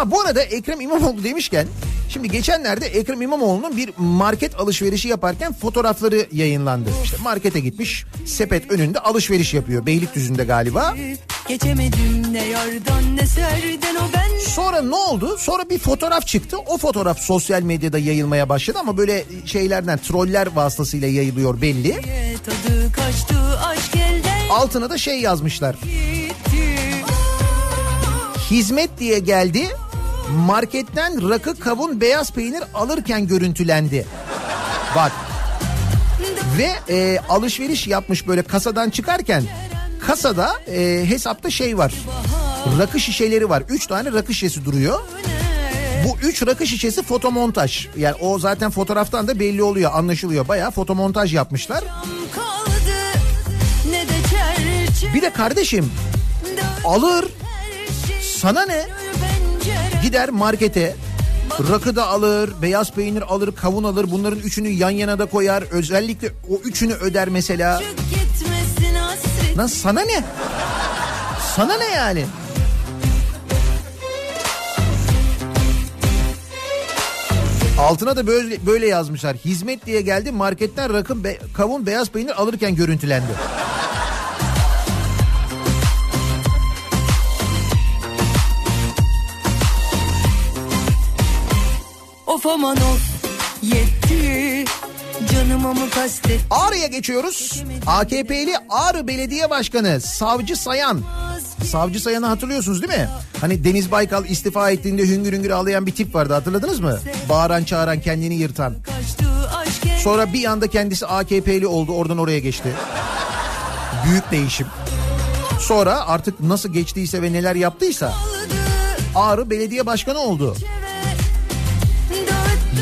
Ha bu arada Ekrem İmamoğlu demişken şimdi geçenlerde Ekrem İmamoğlu'nun bir market alışverişi yaparken fotoğrafları yayınlandı. İşte markete gitmiş sepet önünde alışveriş yapıyor Beylikdüzü'nde galiba. Geçemedim ne yardan ne serden o ben Sonra ne oldu? Sonra bir fotoğraf çıktı. O fotoğraf sosyal medyada yayılmaya başladı ama böyle şeylerden troller vasıtasıyla yayılıyor belli. Tadı kaçtı aşk elden Altına da şey yazmışlar. Hizmet diye geldi. Marketten rakı kavun beyaz peynir alırken görüntülendi. Bak. Ve e, alışveriş yapmış böyle kasadan çıkarken kasada e, hesapta şey var. Rakı şişeleri var. Üç tane rakı şişesi duruyor. Bu üç rakı şişesi fotomontaj. Yani o zaten fotoğraftan da belli oluyor, anlaşılıyor. Bayağı fotomontaj yapmışlar. Bir de kardeşim alır sana ne? Gider markete rakı da alır, beyaz peynir alır, kavun alır. Bunların üçünü yan yana da koyar. Özellikle o üçünü öder mesela. Lan sana ne? Sana ne yani? Altına da böyle, böyle yazmışlar. Hizmet diye geldi marketten rakı, be- kavun, beyaz peynir alırken görüntülendi. Of aman of yetti canıma mı kastet Ağrı'ya geçiyoruz. AKP'li Ağrı Belediye Başkanı Savcı Sayan. Savcı Sayan'ı hatırlıyorsunuz değil mi? Hani Deniz Baykal istifa ettiğinde hüngür hüngür ağlayan bir tip vardı hatırladınız mı? Bağıran çağıran kendini yırtan. Sonra bir anda kendisi AKP'li oldu oradan oraya geçti. Büyük değişim. Sonra artık nasıl geçtiyse ve neler yaptıysa Ağrı Belediye Başkanı oldu.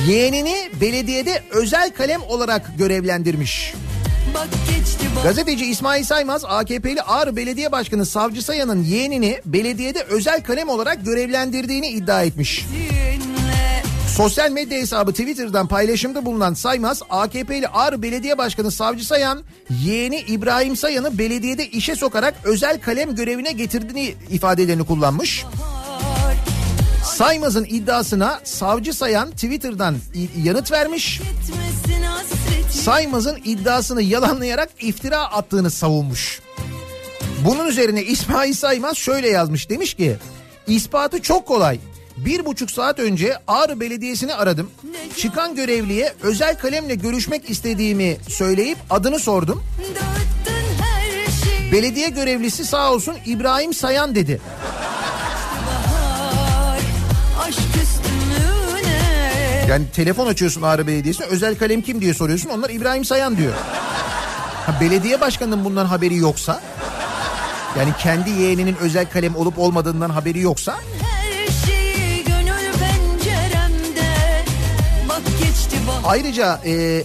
Yeğenini belediyede özel kalem olarak görevlendirmiş. Gazeteci İsmail Saymaz AKP'li Ağrı Belediye Başkanı Savcı Sayan'ın yeğenini belediyede özel kalem olarak görevlendirdiğini iddia etmiş. Sosyal medya hesabı Twitter'dan paylaşımda bulunan Saymaz, AKP'li Ağrı Belediye Başkanı Savcı Sayan, yeğeni İbrahim Sayan'ı belediyede işe sokarak özel kalem görevine getirdiğini ifadelerini kullanmış. Saymaz'ın iddiasına Savcı Sayan Twitter'dan yanıt vermiş. Saymaz'ın iddiasını yalanlayarak iftira attığını savunmuş. Bunun üzerine İsmail Saymaz şöyle yazmış demiş ki ispatı çok kolay. Bir buçuk saat önce Ağrı Belediyesi'ni aradım. Çıkan görevliye özel kalemle görüşmek istediğimi söyleyip adını sordum. Belediye görevlisi sağ olsun İbrahim Sayan dedi. Yani telefon açıyorsun Ağrı Belediyesi'ne özel kalem kim diye soruyorsun onlar İbrahim Sayan diyor. Ha, belediye başkanının bundan haberi yoksa yani kendi yeğeninin özel kalem olup olmadığından haberi yoksa bahar. ayrıca e,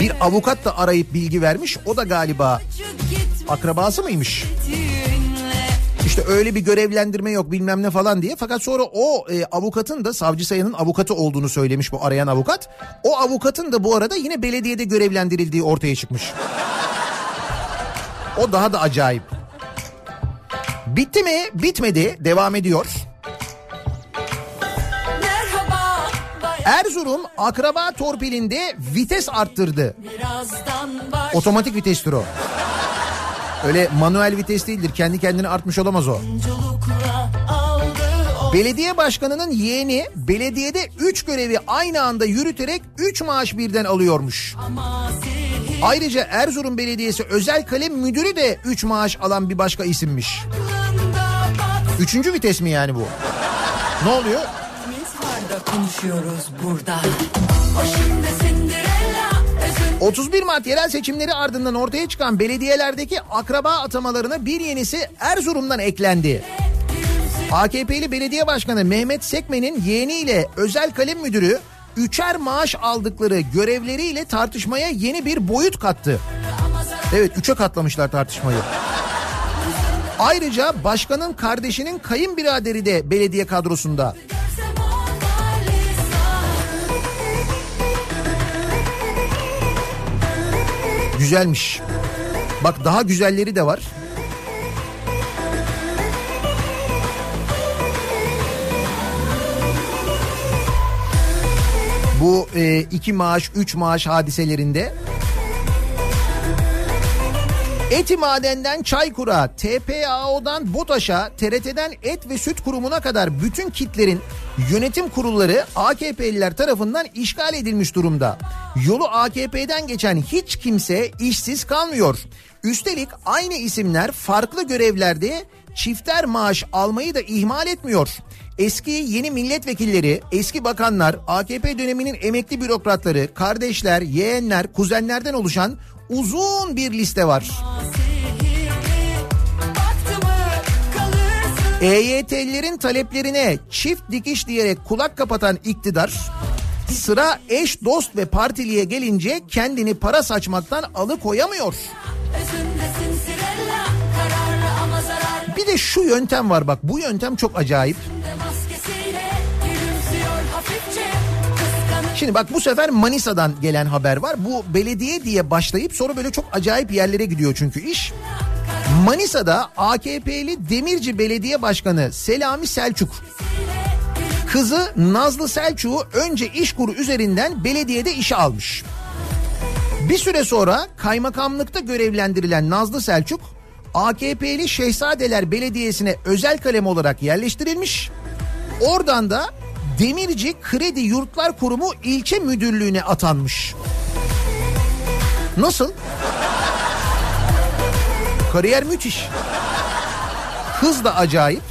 bir avukat da arayıp bilgi vermiş o da galiba akrabası mıymış? İşte öyle bir görevlendirme yok bilmem ne falan diye. Fakat sonra o e, avukatın da savcı sayanın avukatı olduğunu söylemiş bu arayan avukat. O avukatın da bu arada yine belediyede görevlendirildiği ortaya çıkmış. O daha da acayip. Bitti mi? Bitmedi. Devam ediyor. Erzurum akraba torpilinde vites arttırdı. Otomatik vitestir o. Öyle manuel vites değildir. Kendi kendine artmış olamaz o. Belediye başkanının yeğeni belediyede 3 görevi aynı anda yürüterek 3 maaş birden alıyormuş. Ayrıca Erzurum Belediyesi özel kalem müdürü de 3 maaş alan bir başka isimmiş. Üçüncü vites mi yani bu? Ne oluyor? Biz konuşuyoruz burada. O şimdi. Özün 31 Mart yerel seçimleri ardından ortaya çıkan belediyelerdeki akraba atamalarına bir yenisi Erzurum'dan eklendi. AKP'li belediye başkanı Mehmet Sekmen'in yeğeniyle özel kalem müdürü üçer maaş aldıkları görevleriyle tartışmaya yeni bir boyut kattı. Evet üçe katlamışlar tartışmayı. Ayrıca başkanın kardeşinin kayınbiraderi de belediye kadrosunda. Güzelmiş. Bak daha güzelleri de var. Bu e, iki maaş, üç maaş hadiselerinde Eti madenden Çaykur'a, TPAO'dan BOTAŞ'a, TRT'den Et ve Süt Kurumu'na kadar bütün kitlerin yönetim kurulları AKP'liler tarafından işgal edilmiş durumda. Yolu AKP'den geçen hiç kimse işsiz kalmıyor. Üstelik aynı isimler farklı görevlerde çifter maaş almayı da ihmal etmiyor. Eski yeni milletvekilleri, eski bakanlar, AKP döneminin emekli bürokratları, kardeşler, yeğenler, kuzenlerden oluşan uzun bir liste var. EYT'lilerin taleplerine çift dikiş diyerek kulak kapatan iktidar sıra eş dost ve partiliye gelince kendini para saçmaktan alıkoyamıyor. Bir de şu yöntem var bak bu yöntem çok acayip. Şimdi bak bu sefer Manisa'dan gelen haber var. Bu belediye diye başlayıp sonra böyle çok acayip yerlere gidiyor çünkü iş. Manisa'da AKP'li Demirci Belediye Başkanı Selami Selçuk kızı Nazlı Selçuk'u önce İşkur üzerinden belediyede işe almış. Bir süre sonra kaymakamlıkta görevlendirilen Nazlı Selçuk AKP'li Şehzadeler Belediyesi'ne özel kalem olarak yerleştirilmiş. Oradan da Demirci Kredi Yurtlar Kurumu ilçe müdürlüğüne atanmış. Nasıl? Kariyer müthiş. Hız da acayip.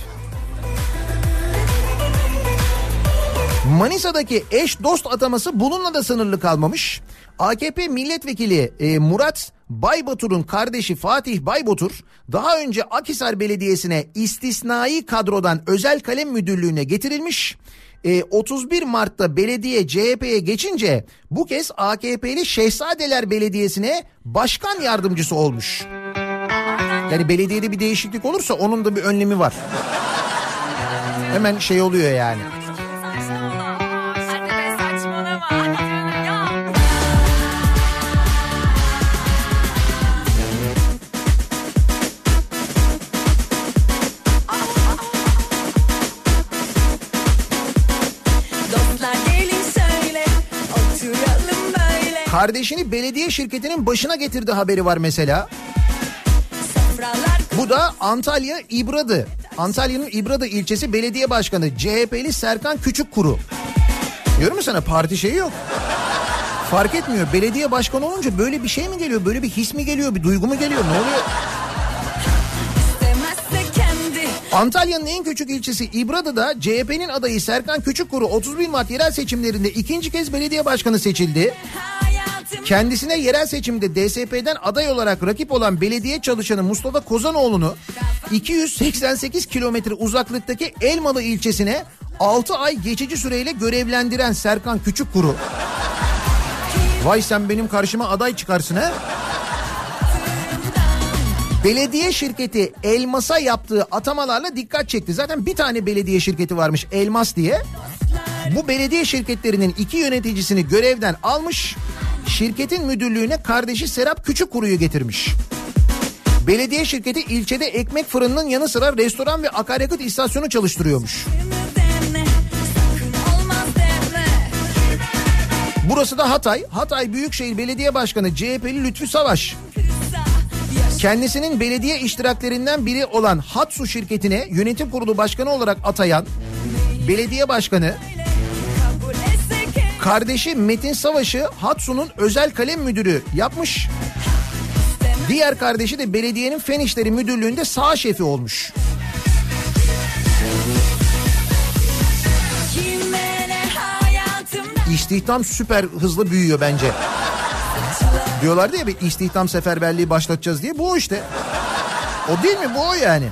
Manisa'daki eş dost ataması bununla da sınırlı kalmamış. AKP milletvekili e, Murat Baybatur'un kardeşi Fatih Baybatur daha önce Akhisar Belediyesi'ne istisnai kadrodan özel kalem müdürlüğüne getirilmiş. E, 31 Mart'ta belediye CHP'ye geçince bu kez AKP'li Şehzadeler Belediyesi'ne başkan yardımcısı olmuş. Yani belediyede bir değişiklik olursa onun da bir önlemi var. Hemen şey oluyor yani. Kardeşini belediye şirketinin başına getirdi haberi var mesela. Bu da Antalya İbradı. Antalya'nın İbradı ilçesi belediye başkanı CHP'li Serkan Küçükkuru. Diyorum mu sana parti şeyi yok. Fark etmiyor. Belediye başkanı olunca böyle bir şey mi geliyor? Böyle bir his mi geliyor? Bir duygu mu geliyor? Ne oluyor? Antalya'nın en küçük ilçesi İbradı'da CHP'nin adayı Serkan Küçükkuru 31 Mart yerel seçimlerinde ikinci kez belediye başkanı seçildi. hayatım Kendisine yerel seçimde DSP'den aday olarak rakip olan belediye çalışanı Mustafa Kozanoğlu'nu 288 kilometre uzaklıktaki Elmalı ilçesine 6 ay geçici süreyle görevlendiren Serkan Küçükkuru. Vay sen benim karşıma aday çıkarsın ha? Belediye şirketi Elmas'a yaptığı atamalarla dikkat çekti. Zaten bir tane belediye şirketi varmış Elmas diye. Bu belediye şirketlerinin iki yöneticisini görevden almış. Şirketin müdürlüğüne kardeşi Serap Küçükkuru'yu getirmiş. Belediye şirketi ilçede ekmek fırınının yanı sıra restoran ve akaryakıt istasyonu çalıştırıyormuş. Burası da Hatay. Hatay Büyükşehir Belediye Başkanı CHP'li Lütfü Savaş. Kendisinin belediye iştiraklerinden biri olan Hatsu şirketine yönetim kurulu başkanı olarak atayan belediye başkanı kardeşi Metin Savaş'ı Hatsu'nun özel kalem müdürü yapmış. Diğer kardeşi de belediyenin fen işleri müdürlüğünde sağ şefi olmuş. İstihdam süper hızlı büyüyor bence. Diyorlardı ya bir istihdam seferberliği başlatacağız diye bu o işte. O değil mi bu o yani.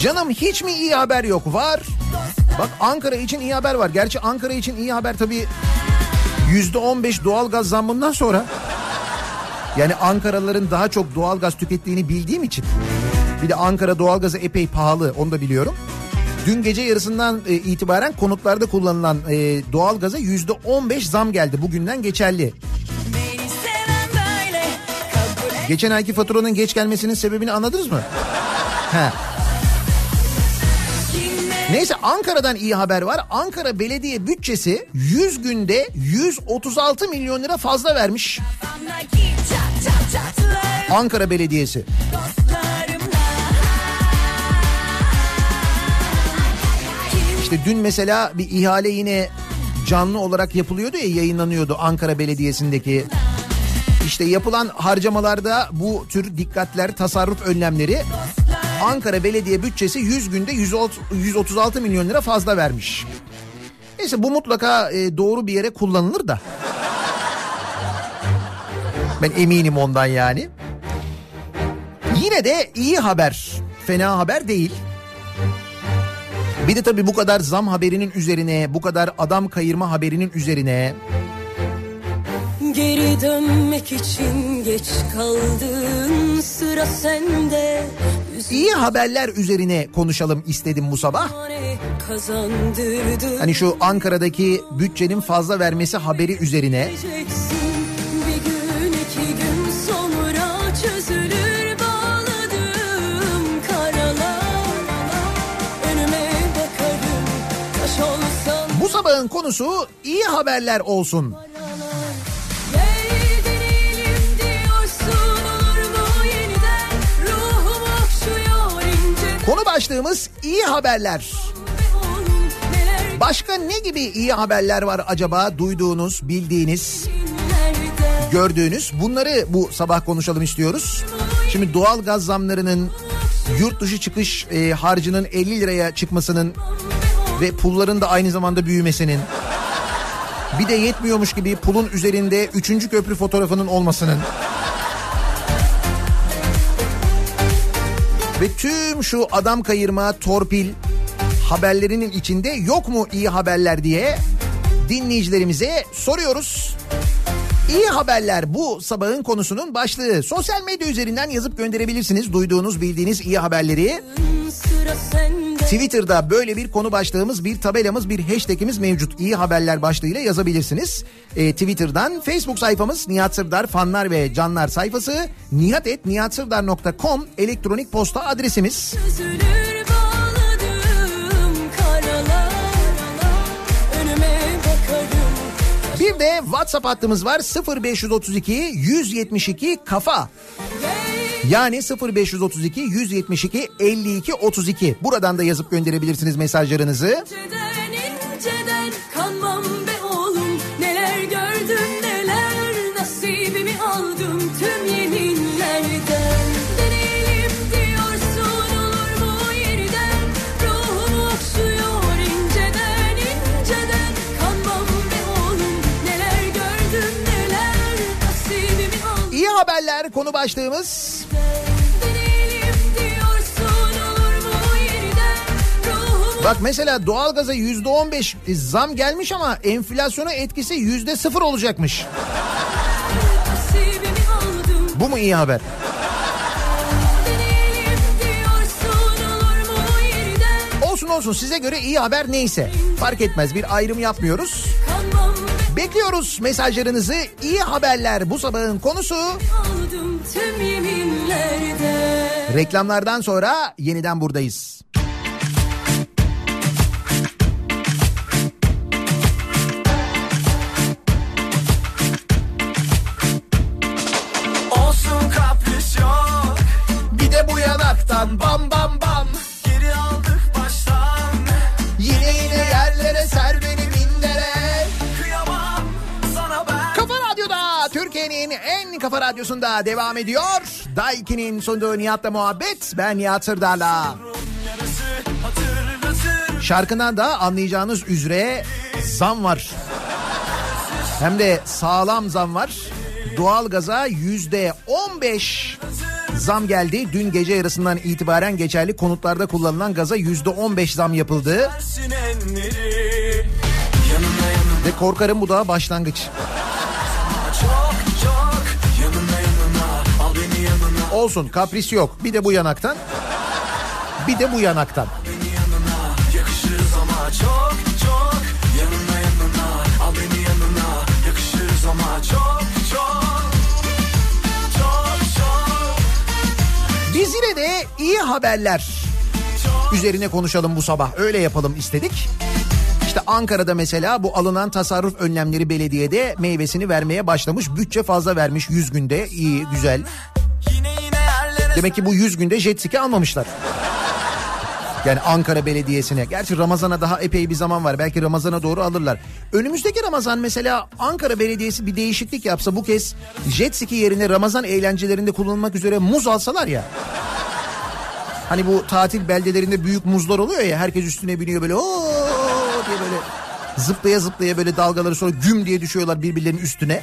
Canım hiç mi iyi haber yok? Var. Bak Ankara için iyi haber var. Gerçi Ankara için iyi haber tabii yüzde on beş doğalgaz zammından sonra. Yani Ankaralıların daha çok doğalgaz tükettiğini bildiğim için. Bir de Ankara doğalgazı epey pahalı onu da biliyorum. Dün gece yarısından e, itibaren konutlarda kullanılan e, doğalgaza yüzde on beş zam geldi. Bugünden geçerli. Geçen ayki faturanın geç gelmesinin sebebini anladınız mı? He. Neyse Ankara'dan iyi haber var. Ankara Belediye bütçesi 100 günde 136 milyon lira fazla vermiş. Kafamdaki Ankara Belediyesi. İşte dün mesela bir ihale yine canlı olarak yapılıyordu ya yayınlanıyordu Ankara Belediyesi'ndeki. İşte yapılan harcamalarda bu tür dikkatler, tasarruf önlemleri Ankara Belediye bütçesi 100 günde 136 milyon lira fazla vermiş. Neyse bu mutlaka e, doğru bir yere kullanılır da. Ben eminim ondan yani. Yine de iyi haber. Fena haber değil. Bir de tabii bu kadar zam haberinin üzerine, bu kadar adam kayırma haberinin üzerine Geri dönmek için geç kaldın sıra sende iyi haberler üzerine konuşalım istedim bu sabah. Hani şu Ankara'daki bütçenin fazla vermesi haberi üzerine. Diyeceksin. Sabahın konusu iyi haberler olsun. Konu başlığımız iyi haberler. Başka ne gibi iyi haberler var acaba duyduğunuz, bildiğiniz, gördüğünüz? Bunları bu sabah konuşalım istiyoruz. Şimdi doğal gaz zamlarının yurt dışı çıkış e, harcının 50 liraya çıkmasının ve pulların da aynı zamanda büyümesinin Bir de yetmiyormuş gibi pulun üzerinde üçüncü köprü fotoğrafının olmasının. Ve tüm şu adam kayırma, torpil haberlerinin içinde yok mu iyi haberler diye dinleyicilerimize soruyoruz. İyi haberler bu sabahın konusunun başlığı. Sosyal medya üzerinden yazıp gönderebilirsiniz duyduğunuz bildiğiniz iyi haberleri. Sıra sende Twitter'da böyle bir konu başlığımız, bir tabelamız, bir hashtagimiz mevcut. İyi haberler başlığıyla yazabilirsiniz. Ee, Twitter'dan Facebook sayfamız Nihat Sırdar fanlar ve canlar sayfası nihat.nihatsırdar.com elektronik posta adresimiz. Üzülür Bir de WhatsApp hattımız var 0532 172 kafa. Yani 0532 172 52 32. Buradan da yazıp gönderebilirsiniz mesajlarınızı. İnceden inceden kanmam be oğlum Neler gördüm neler nasibimi aldım tüm yeminlerden Deneyelim diyorsun olur mu yeniden Ruhumu okşuyor inceden inceden Kanmam be oğlum neler gördüm neler nasibimi aldım İyi haberler konu başlığımız. Bak mesela doğalgaza yüzde on beş zam gelmiş ama enflasyona etkisi yüzde sıfır olacakmış. Bu mu iyi haber? Olsun olsun size göre iyi haber neyse. Fark etmez bir ayrım yapmıyoruz. Bekliyoruz mesajlarınızı. İyi haberler bu sabahın konusu. Reklamlardan sonra yeniden buradayız. Bu yanaktan bam bam bam. Geri aldık baştan Yine yine yerlere ser beni mindere. Kıyamam sana ben Kafa Radyo'da Türkiye'nin en kafa radyosunda devam ediyor. Daiki'nin sunduğu Nihat'la muhabbet. Ben Nihat Sırdar'la. Şarkından da anlayacağınız üzere zam var. Hem de sağlam zam var. Doğalgaza yüzde 15 zam geldi. Dün gece yarısından itibaren geçerli konutlarda kullanılan gaza yüzde 15 zam yapıldı. Ve korkarım bu daha başlangıç. çok çok Yanına yanına Olsun kapris yok. Bir de bu yanaktan. Bir de bu yanaktan. Yanına çok çok Yanına yanına al beni yanına yakışırız ama çok Biz yine de iyi haberler üzerine konuşalım bu sabah. Öyle yapalım istedik. İşte Ankara'da mesela bu alınan tasarruf önlemleri belediyede meyvesini vermeye başlamış. Bütçe fazla vermiş 100 günde. iyi güzel. Demek ki bu 100 günde jet ski almamışlar. Yani Ankara Belediyesi'ne. Gerçi Ramazan'a daha epey bir zaman var. Belki Ramazan'a doğru alırlar. Önümüzdeki Ramazan mesela Ankara Belediyesi bir değişiklik yapsa bu kez jet ski yerine Ramazan eğlencelerinde kullanılmak üzere muz alsalar ya. Hani bu tatil beldelerinde büyük muzlar oluyor ya herkes üstüne biniyor böyle ooo diye böyle zıplaya zıplaya böyle dalgaları sonra güm diye düşüyorlar birbirlerinin üstüne.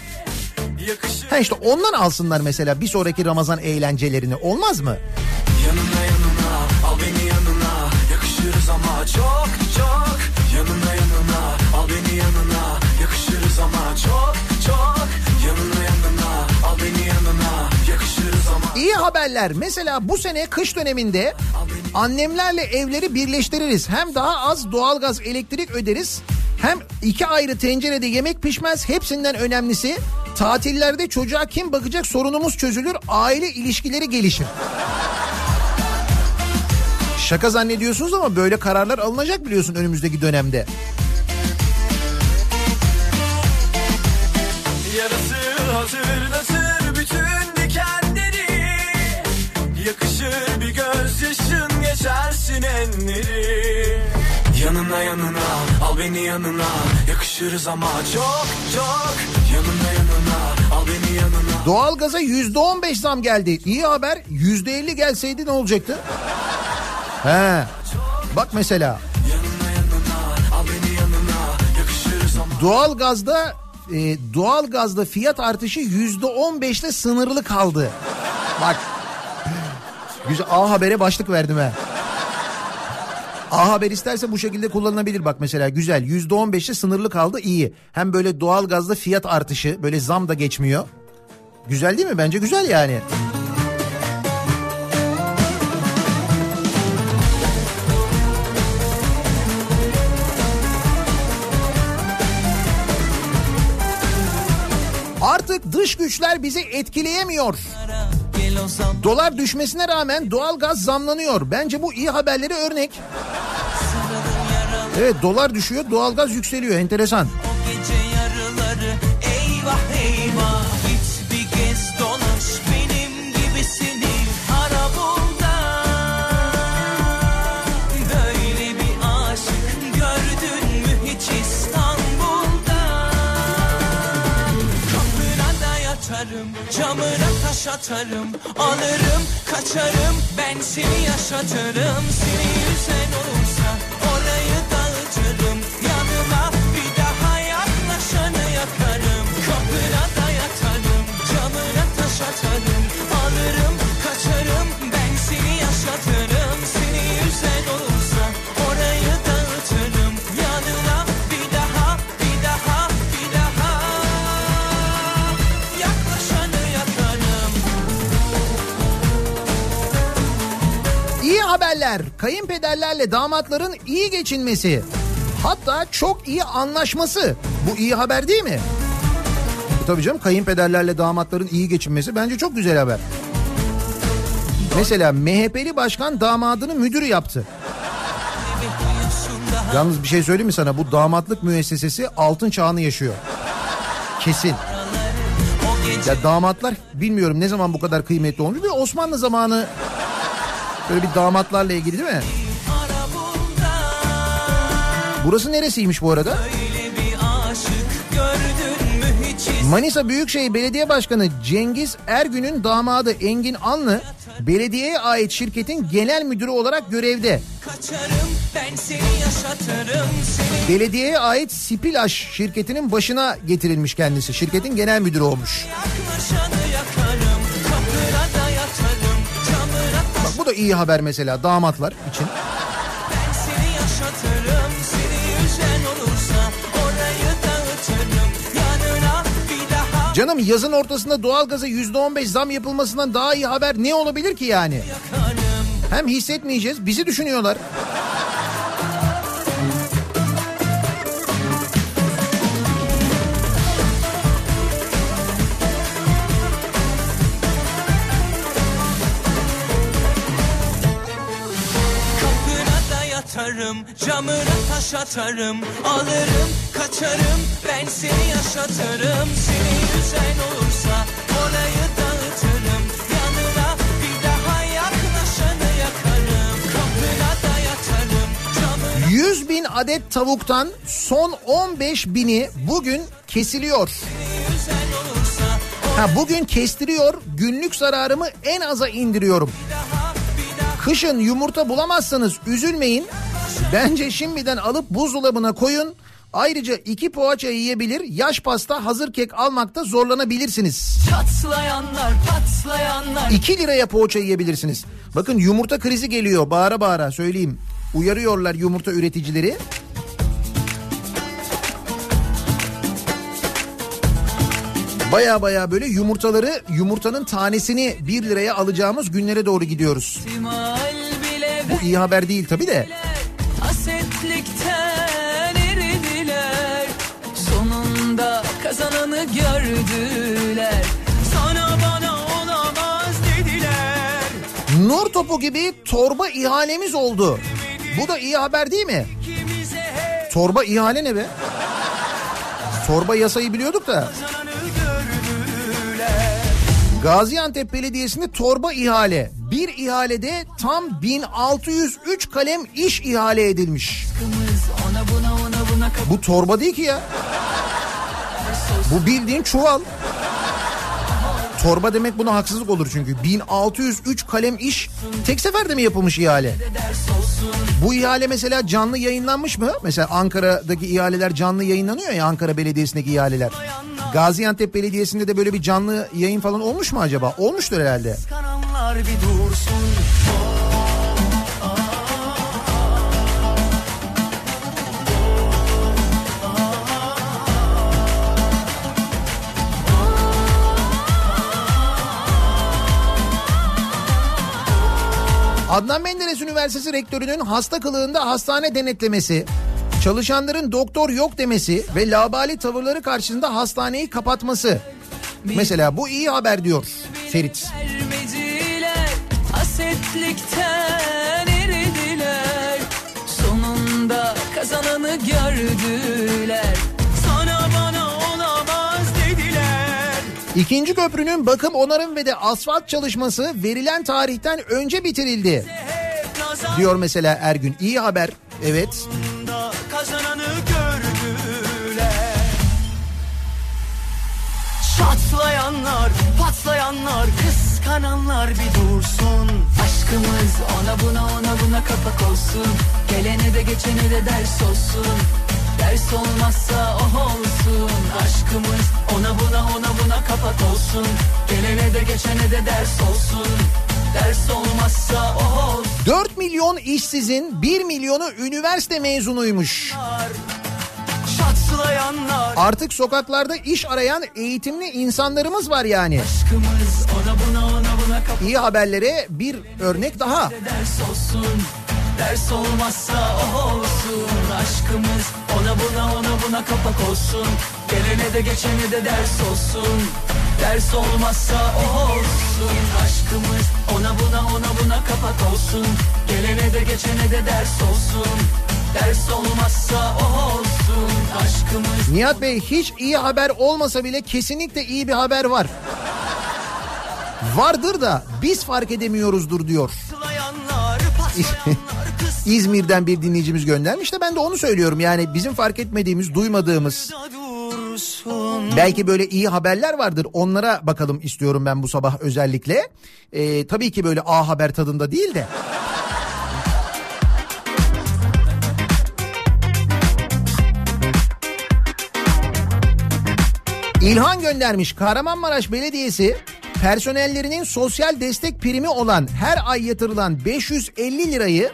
Ha işte ondan alsınlar mesela bir sonraki Ramazan eğlencelerini olmaz mı? Ama çok çok Yanına yanına al beni yanına yakışırız ama çok çok Yanına yanına al beni yanına yakışırız ama İyi haberler. Mesela bu sene kış döneminde annemlerle evleri birleştiririz. Hem daha az doğalgaz elektrik öderiz. Hem iki ayrı tencerede yemek pişmez. Hepsinden önemlisi tatillerde çocuğa kim bakacak sorunumuz çözülür. Aile ilişkileri gelişir. Şaka zannediyorsunuz ama böyle kararlar alınacak biliyorsun önümüzdeki dönemde. Yarısı hazırlatır bütün dikenleri Yakışır bir gözyaşın geçersin enleri Yanına yanına al beni yanına Yakışırız ama çok çok Yanına yanına al beni yanına Doğalgaza yüzde on beş zam geldi. İyi haber yüzde elli gelseydi ne olacaktı? He. Bak mesela Yanına yanına al beni yanına Yakışırız ama Doğalgazda e, doğalgazda fiyat artışı yüzde on beşte sınırlı kaldı. Bak. Güzel A Haber'e başlık verdim ha. A Haber isterse bu şekilde kullanılabilir bak mesela güzel yüzde on beşte sınırlı kaldı iyi. Hem böyle doğalgazda fiyat artışı böyle zam da geçmiyor. Güzel değil mi? Bence güzel yani. Artık dış güçler bizi etkileyemiyor. Dolar düşmesine rağmen doğalgaz zamlanıyor. Bence bu iyi haberleri örnek. Evet dolar düşüyor, doğalgaz yükseliyor. Enteresan. gece yarıları eyvah eyvah camına taş atarım Alırım kaçarım. Ben seni yaşatırım Seni yüzen olursa Haberler. Kayınpederlerle damatların iyi geçinmesi. Hatta çok iyi anlaşması. Bu iyi haber değil mi? E tabii canım kayınpederlerle damatların iyi geçinmesi bence çok güzel haber. Mesela MHP'li başkan damadını müdür yaptı. Yalnız bir şey söyleyeyim mi sana? Bu damatlık müessesesi altın çağını yaşıyor. Kesin. Ya damatlar bilmiyorum ne zaman bu kadar kıymetli olmuş. Bir Osmanlı zamanı böyle bir damatlarla ilgili değil mi? Burası neresiymiş bu arada? Manisa Büyükşehir Belediye Başkanı Cengiz Ergün'ün damadı Engin Anlı belediyeye ait şirketin genel müdürü olarak görevde. seni seni Belediyeye ait Spilaş şirketinin başına getirilmiş kendisi. Şirketin genel müdürü olmuş. yaklaşanı da iyi haber mesela damatlar için. Canım yazın ortasında doğalgaza yüzde on beş zam yapılmasından daha iyi haber ne olabilir ki yani? Hem hissetmeyeceğiz bizi düşünüyorlar. Yatarım, camına taş atarım Alırım, kaçarım, ben seni yaşatırım Seni yüzen olursa orayı dağıtırım Yanına bir daha yaklaşanı yakarım Kapına da yatarım, camına 100 bin adet tavuktan son 15 bini bugün kesiliyor. Ha bugün kestiriyor günlük zararımı en aza indiriyorum. Kışın yumurta bulamazsanız üzülmeyin. Bence şimdiden alıp buzdolabına koyun. Ayrıca iki poğaça yiyebilir, yaş pasta, hazır kek almakta zorlanabilirsiniz. Çatlayanlar patlayanlar 2 liraya poğaça yiyebilirsiniz. Bakın yumurta krizi geliyor bağıra bağıra söyleyeyim. Uyarıyorlar yumurta üreticileri. Baya baya böyle yumurtaları yumurtanın tanesini 1 liraya alacağımız günlere doğru gidiyoruz. Bu iyi haber değil tabi de. Hasetlikten eridiler Sonunda kazananı gördüler Sana bana olamaz dediler Nur topu gibi torba ihalemiz oldu. Bu da iyi haber değil mi? Torba ihale ne be? Torba yasayı biliyorduk da. Gaziantep Belediyesi'nde torba ihale. Bir ihalede tam 1603 kalem iş ihale edilmiş. Ona buna ona buna Bu torba değil ki ya. Bu bildiğin çuval. Torba demek buna haksızlık olur çünkü. 1603 kalem iş tek seferde mi yapılmış ihale? Bu ihale mesela canlı yayınlanmış mı? Mesela Ankara'daki ihaleler canlı yayınlanıyor ya Ankara Belediyesi'ndeki ihaleler. Gaziantep Belediyesi'nde de böyle bir canlı yayın falan olmuş mu acaba? Olmuştur herhalde. Kananlar bir dursun Adnan Menderes Üniversitesi Rektörü'nün hasta kılığında hastane denetlemesi, çalışanların doktor yok demesi ve labali tavırları karşısında hastaneyi kapatması. Mesela bu iyi haber diyor Ferit. Hasetlikten eridiler. Sonunda kazananı gördüler. Sana bana olamaz dediler. İkinci köprünün bakım onarım ve de asfalt çalışması verilen tarihten önce bitirildi. Diyor mesela Ergün. İyi haber. Evet. kazananı Çatlayanlar, patlayanlar, kıskananlar bir dursun Aşkımız ona buna ona buna kapak olsun. Gelene de geçene de ders olsun. Ders olmazsa o olsun. Aşkımız ona buna ona buna kapak olsun. Gelene de geçene de ders olsun. Ders olmazsa o olsun. 4 milyon işsizin 1 milyonu üniversite mezunuymuş. Artık sokaklarda iş arayan eğitimli insanlarımız var yani. İyi haberlere bir örnek daha. ders olsun. Ders olmazsa o olsun. Aşkımız ona buna ona buna kapak olsun. Gelene de geçene de ders olsun. Ders olmazsa o olsun. Aşkımız ona buna ona buna kapak olsun. Gelene de geçene de ders olsun. Ders olmazsa o olsun. Aşkımız Nihat Bey hiç iyi haber olmasa bile kesinlikle iyi bir haber var. Vardır da biz fark edemiyoruzdur diyor. İzmir'den bir dinleyicimiz göndermiş de ben de onu söylüyorum. Yani bizim fark etmediğimiz, duymadığımız belki böyle iyi haberler vardır. Onlara bakalım istiyorum ben bu sabah özellikle. Ee, tabii ki böyle A haber tadında değil de. İlhan göndermiş Kahramanmaraş Belediyesi personellerinin sosyal destek primi olan her ay yatırılan 550 lirayı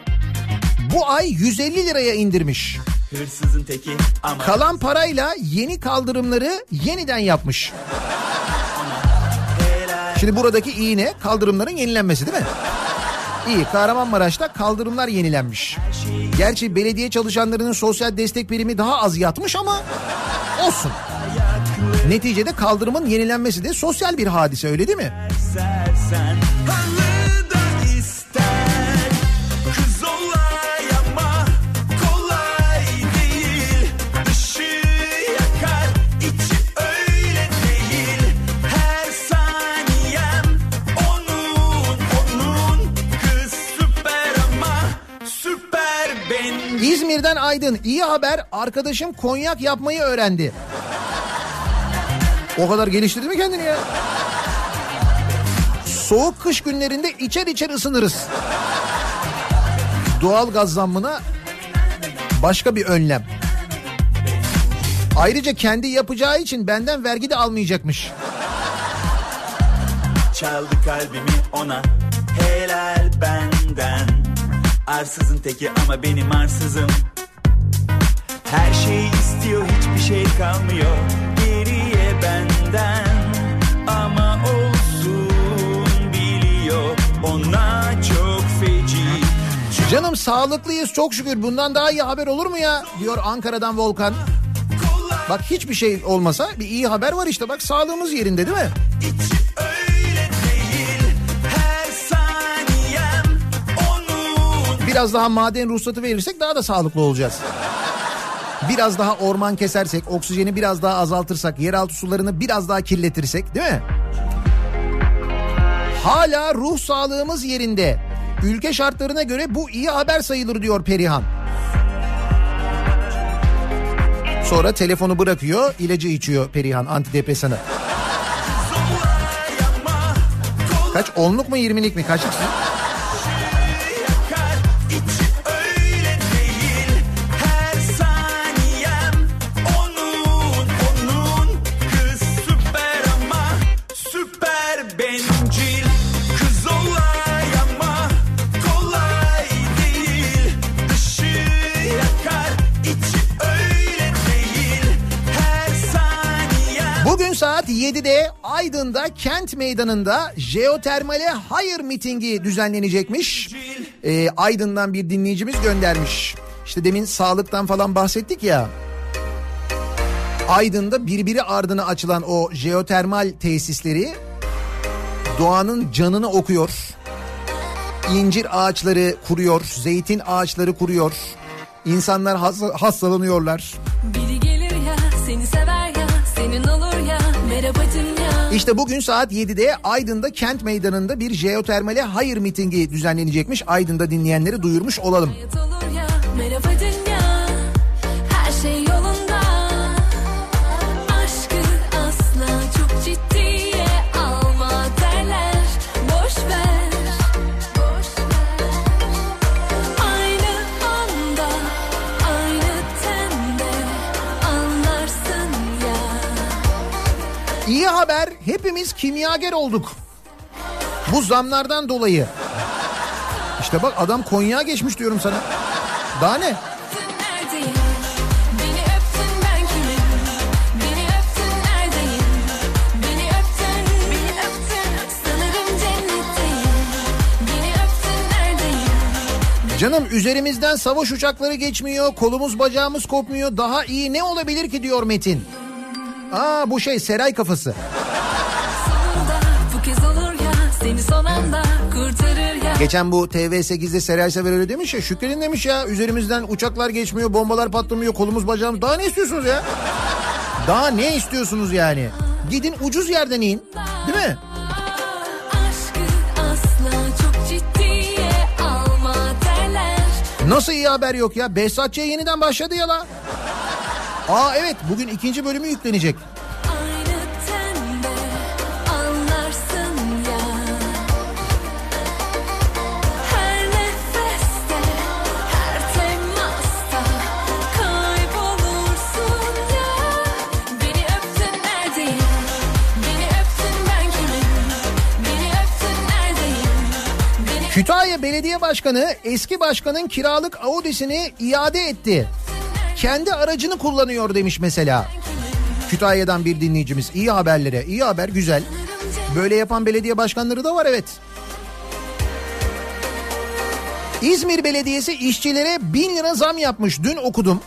bu ay 150 liraya indirmiş. Hırsızın teki ama Kalan parayla yeni kaldırımları yeniden yapmış. Şimdi buradaki iyi ne? Kaldırımların yenilenmesi değil mi? İyi Kahramanmaraş'ta kaldırımlar yenilenmiş. Gerçi belediye çalışanlarının sosyal destek primi daha az yatmış ama olsun. Neticede kaldırımın yenilenmesi de sosyal bir hadise öyle değil mi? sersen İzmir'den Aydın iyi haber. Arkadaşım konyak yapmayı öğrendi. O kadar geliştirdi mi kendini ya? Soğuk kış günlerinde içer içer ısınırız. Doğal gaz zammına başka bir önlem. Ayrıca kendi yapacağı için benden vergi de almayacakmış. Çaldı kalbimi ona helal benden Arsızın teki ama benim arsızım Her şeyi istiyor hiçbir şey kalmıyor Canım sağlıklıyız çok şükür bundan daha iyi haber olur mu ya? Diyor Ankara'dan Volkan. Bak hiçbir şey olmasa bir iyi haber var işte bak sağlığımız yerinde değil mi? Biraz daha maden ruhsatı verirsek daha da sağlıklı olacağız. Biraz daha orman kesersek, oksijeni biraz daha azaltırsak, yeraltı sularını biraz daha kirletirsek değil mi? Hala ruh sağlığımız yerinde. Ülke şartlarına göre bu iyi haber sayılır diyor Perihan. Sonra telefonu bırakıyor, ilacı içiyor Perihan antidepresanı. Kaç onluk mu yirmilik mi kaçlık? 7'de Aydın'da kent meydanında jeotermale hayır mitingi düzenlenecekmiş. Ee, Aydın'dan bir dinleyicimiz göndermiş. İşte demin sağlıktan falan bahsettik ya. Aydın'da birbiri ardına açılan o jeotermal tesisleri doğanın canını okuyor. İncir ağaçları kuruyor, zeytin ağaçları kuruyor. İnsanlar has- hastalanıyorlar. Biri gelir ya seni sever ya senin olur. İşte bugün saat 7'de Aydın'da kent meydanında bir jeotermale hayır mitingi düzenlenecekmiş. Aydın'da dinleyenleri duyurmuş olalım. Hayat olur ya. Haber hepimiz kimyager olduk. Bu zamlardan dolayı. İşte bak adam Konya geçmiş diyorum sana. Daha ne? Canım üzerimizden savaş uçakları geçmiyor, kolumuz bacağımız kopmuyor. Daha iyi ne olabilir ki diyor Metin. Aa bu şey Seray kafası. Seni son anda kurtarır ya. Geçen bu TV8'de Seray Sever öyle demiş ya. Şükredin demiş ya üzerimizden uçaklar geçmiyor, bombalar patlamıyor, kolumuz bacağımız. Daha ne istiyorsunuz ya? Daha ne istiyorsunuz yani? Gidin ucuz yerden in. Değil mi? Nasıl iyi haber yok ya? Behzatçı'ya yeniden başladı ya la. Aa evet bugün ikinci bölümü yüklenecek. Kütahya Belediye Başkanı eski başkanın kiralık Audi'sini iade etti. Kendi aracını kullanıyor demiş mesela. Kütahya'dan bir dinleyicimiz. İyi haberlere. iyi haber güzel. Böyle yapan belediye başkanları da var evet. İzmir Belediyesi işçilere bin lira zam yapmış. Dün okudum.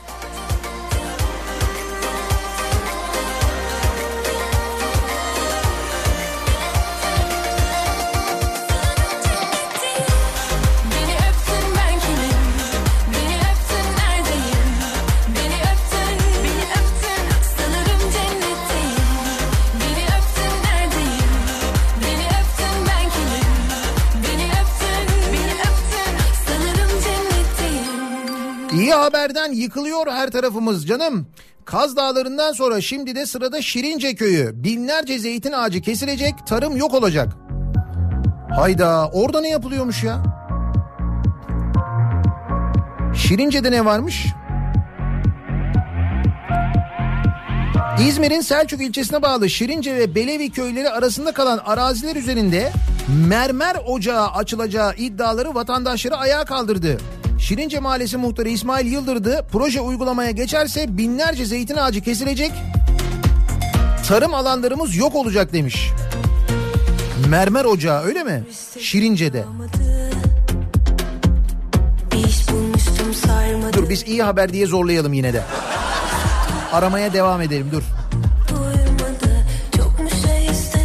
Haberden yıkılıyor her tarafımız canım. Kaz Dağları'ndan sonra şimdi de sırada Şirince Köyü. Binlerce zeytin ağacı kesilecek, tarım yok olacak. Hayda orada ne yapılıyormuş ya? Şirince'de ne varmış? İzmir'in Selçuk ilçesine bağlı Şirince ve Belevi köyleri arasında kalan araziler üzerinde mermer ocağı açılacağı iddiaları vatandaşları ayağa kaldırdı. Şirince Mahallesi muhtarı İsmail Yıldırdı proje uygulamaya geçerse binlerce zeytin ağacı kesilecek, tarım alanlarımız yok olacak demiş. Mermer ocağı öyle mi? Şirince'de. Dur biz iyi haber diye zorlayalım yine de. Aramaya devam edelim dur.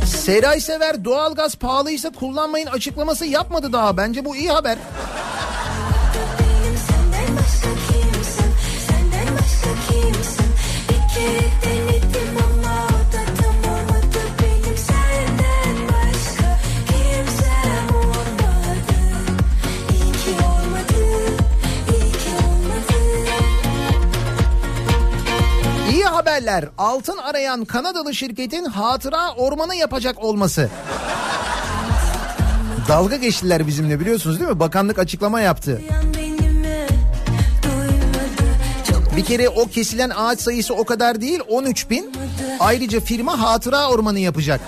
Seray Sever doğalgaz pahalıysa kullanmayın açıklaması yapmadı daha. Bence bu iyi haber. Haberler. Altın arayan Kanadalı şirketin hatıra ormanı yapacak olması. Dalga geçtiler bizimle biliyorsunuz değil mi? Bakanlık açıklama yaptı. Bir kere o kesilen ağaç sayısı o kadar değil 13 bin. Ayrıca firma hatıra ormanı yapacak.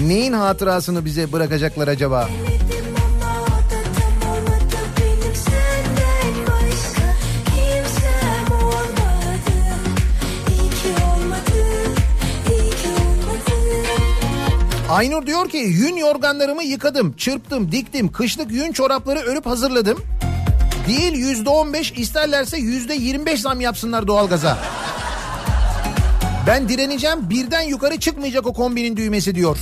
Neyin hatırasını bize bırakacaklar acaba? Aynur diyor ki yün yorganlarımı yıkadım, çırptım, diktim, kışlık yün çorapları örüp hazırladım. Değil yüzde on beş isterlerse yüzde yirmi beş zam yapsınlar doğalgaza. Ben direneceğim birden yukarı çıkmayacak o kombinin düğmesi diyor.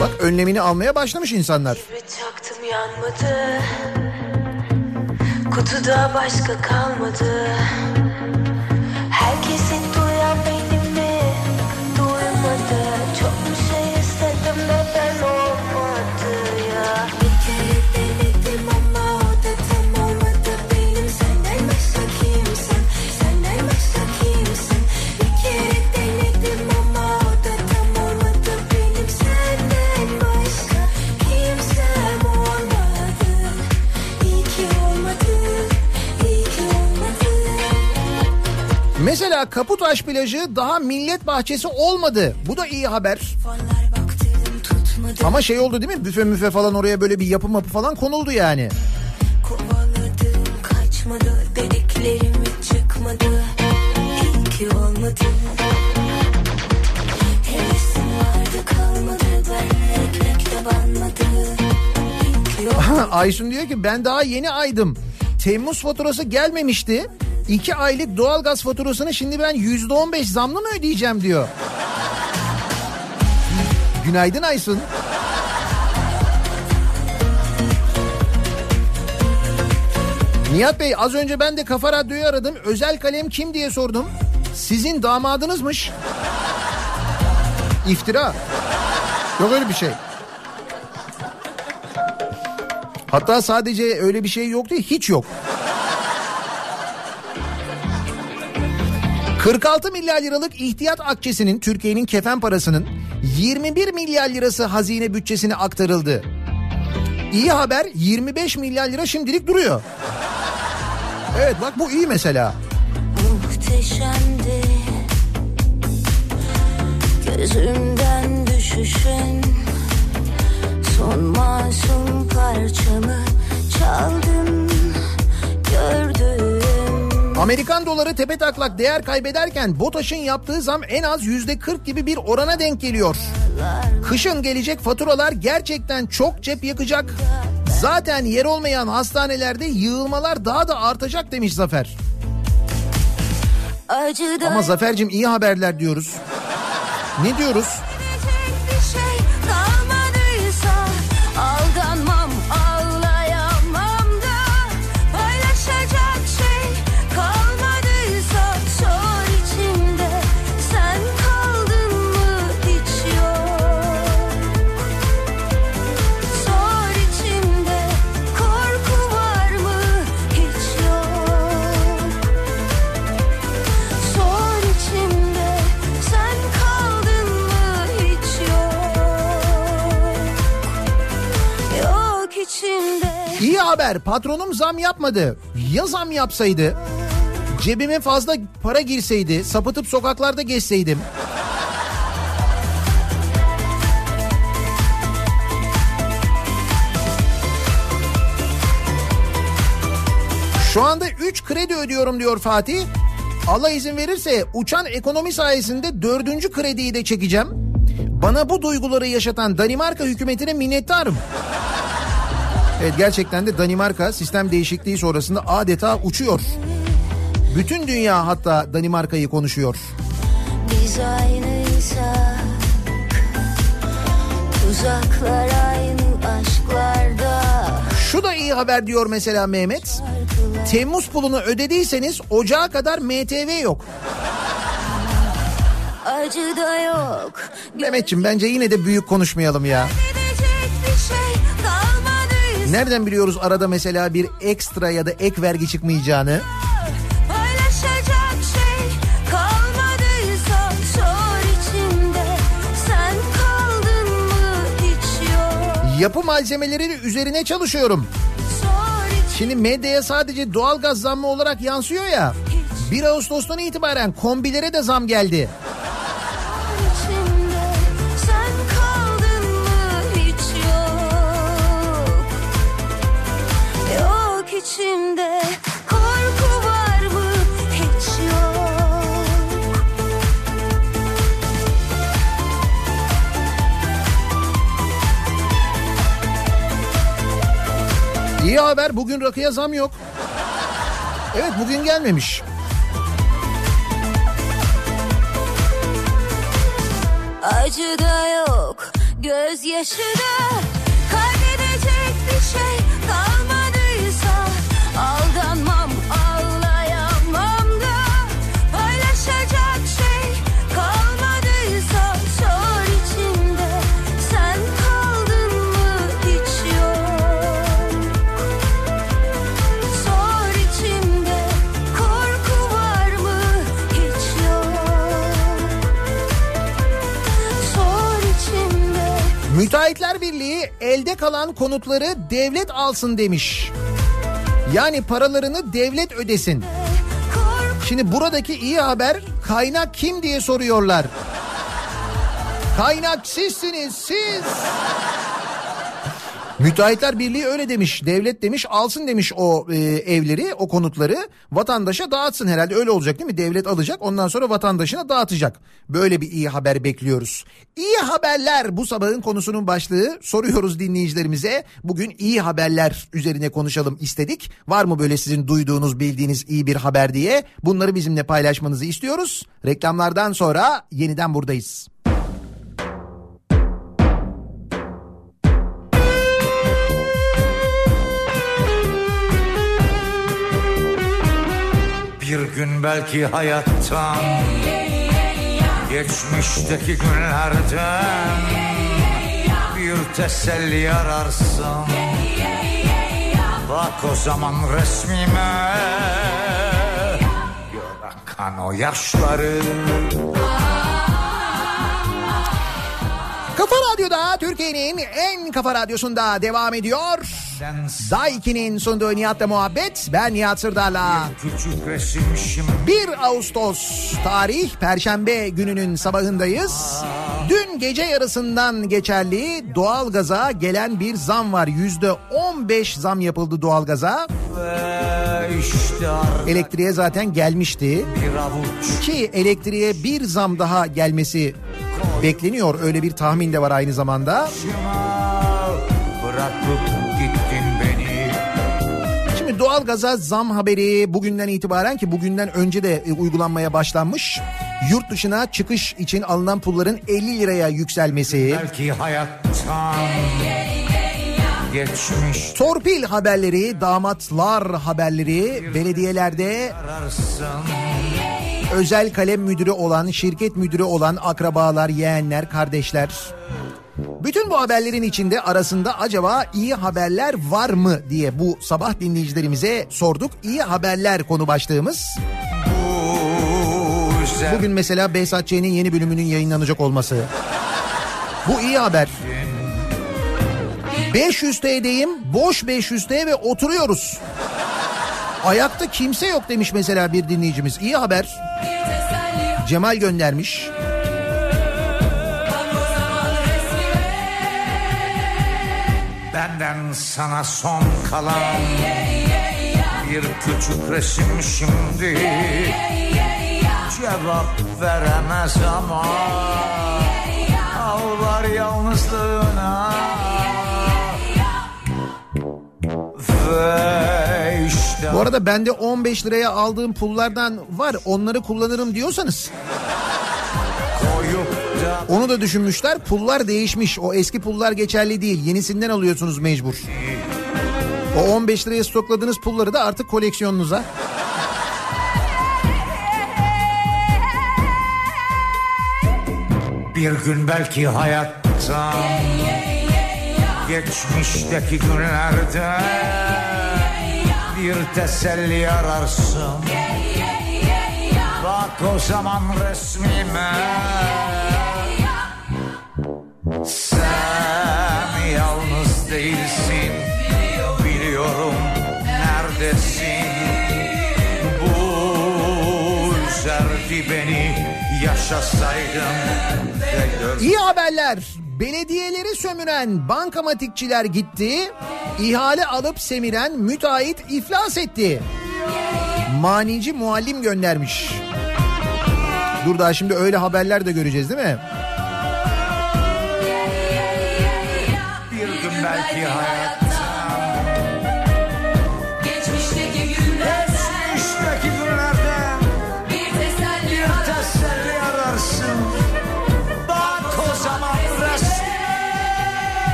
Bak önlemini almaya başlamış insanlar. Çaktım yanmadı Kutuda başka kalmadı Mesela Kaputaş plajı daha millet bahçesi olmadı. Bu da iyi haber. Baktım Ama şey oldu değil mi? Büfe müfe falan oraya böyle bir yapı mapı falan konuldu yani. Kovaladım kaçmadı dediklerim çıkmadı İyi ki olmadı Hevesim vardı kalmadı ben ekmekte banmadı İyi ki olmadı Aysun diyor ki ben daha yeni aydım. Temmuz faturası gelmemişti. İki aylık doğalgaz faturasını şimdi ben yüzde on beş zamlı mı ödeyeceğim diyor. Günaydın Aysun. Nihat Bey az önce ben de Kafa Radyo'yu aradım. Özel kalem kim diye sordum. Sizin damadınızmış. İftira. Yok öyle bir şey. Hatta sadece öyle bir şey yok değil hiç yok. 46 milyar liralık ihtiyat akçesinin Türkiye'nin kefen parasının 21 milyar lirası hazine bütçesine aktarıldı. İyi haber 25 milyar lira şimdilik duruyor. Evet bak bu iyi mesela. Muhteşemdi Gözümden düşüşün Son masum parçamı Çaldım Gördüm Amerikan doları tepe taklak değer kaybederken BOTAŞ'ın yaptığı zam en az yüzde 40 gibi bir orana denk geliyor. Kışın gelecek faturalar gerçekten çok cep yakacak. Zaten yer olmayan hastanelerde yığılmalar daha da artacak demiş Zafer. Ama Zafer'cim iyi haberler diyoruz. Ne diyoruz? Haber patronum zam yapmadı. Ya zam yapsaydı? Cebime fazla para girseydi, sapıtıp sokaklarda gezseydim. Şu anda 3 kredi ödüyorum diyor Fatih. Allah izin verirse uçan ekonomi sayesinde dördüncü krediyi de çekeceğim. Bana bu duyguları yaşatan Danimarka hükümetine minnettarım. Evet gerçekten de Danimarka sistem değişikliği sonrasında adeta uçuyor. Bütün dünya hatta Danimarka'yı konuşuyor. Biz aynıysak Tuzaklar aynı aşklarda Şu da iyi haber diyor mesela Mehmet. Temmuz pulunu ödediyseniz ocağa kadar MTV yok. Acı da yok Mehmetçim bence yine de büyük konuşmayalım ya. Kalmadıysa Nereden biliyoruz arada mesela bir ekstra ya da ek vergi çıkmayacağını? Yapı malzemeleri üzerine çalışıyorum. Şimdi medyaya sadece doğal gaz zammı olarak yansıyor ya. 1 Ağustos'tan itibaren kombilere de zam geldi. İçimde korku var mı hiç yok İyi haber bugün rakıya zam yok. Evet bugün gelmemiş. Acı da yok, gözyaşı da Kaybedecek bir şey kalmadıysa elde kalan konutları devlet alsın demiş. Yani paralarını devlet ödesin. Şimdi buradaki iyi haber kaynak kim diye soruyorlar. Kaynak sizsiniz siz. Müteahhitler Birliği öyle demiş. Devlet demiş alsın demiş o e, evleri, o konutları vatandaşa dağıtsın herhalde. Öyle olacak değil mi? Devlet alacak ondan sonra vatandaşına dağıtacak. Böyle bir iyi haber bekliyoruz. İyi haberler bu sabahın konusunun başlığı. Soruyoruz dinleyicilerimize. Bugün iyi haberler üzerine konuşalım istedik. Var mı böyle sizin duyduğunuz, bildiğiniz iyi bir haber diye? Bunları bizimle paylaşmanızı istiyoruz. Reklamlardan sonra yeniden buradayız. Bir gün belki hayattan Geçmişteki günlerden Bir teselli ararsın Bak o zaman resmime Gör akan o yaşları Kafa Radyo'da Türkiye'nin en kafa radyosunda devam ediyor. Daiki'nin sunduğu Nihat'la muhabbet. Ben Nihat Sırdar'la. küçük resim şimdi 1 Ağustos tarih Perşembe gününün sabahındayız. Dün gece yarısından geçerli doğalgaza gelen bir zam var. Yüzde 15 zam yapıldı doğalgaza. Elektriğe zaten gelmişti. Ki elektriğe bir zam daha gelmesi bekleniyor. Öyle bir tahmin de var aynı zamanda. Şimdi doğalgaza zam haberi bugünden itibaren ki bugünden önce de e, uygulanmaya başlanmış. Yurt dışına çıkış için alınan pulların 50 liraya yükselmesi. Belki hayattan geçmiş Torpil haberleri, damatlar haberleri belediyelerde özel kalem müdürü olan, şirket müdürü olan akrabalar, yeğenler, kardeşler. Bütün bu haberlerin içinde arasında acaba iyi haberler var mı diye bu sabah dinleyicilerimize sorduk. İyi haberler konu başlığımız. Bugün mesela Behzat Ç'nin yeni bölümünün yayınlanacak olması. Bu iyi haber. 500T'deyim, boş 500T ve oturuyoruz. Ayakta kimse yok demiş mesela bir dinleyicimiz. İyi haber. Cemal göndermiş. Benden sana son kalan Bir küçük resim şimdi Cevap veremez ama Ağlar yalnızlığına Ve Bu arada bende 15 liraya aldığım pullardan var. Onları kullanırım diyorsanız onu da düşünmüşler. Pullar değişmiş. O eski pullar geçerli değil. Yenisinden alıyorsunuz mecbur. O 15 liraya stokladığınız pulları da artık koleksiyonunuza. Bir gün belki hayatta Geçmişteki günlerde bir teselli ararsın. Bak o zaman resmime. Sen yalnız değilsin. Biliyorum neredesin. Bu üzerdi beni Yaşasaydım İyi haberler. Belediyeleri sömüren bankamatikçiler gitti. İhale alıp semiren müteahhit iflas etti. Manici muallim göndermiş. Dur daha şimdi öyle haberler de göreceğiz değil mi? bir gün belki hayat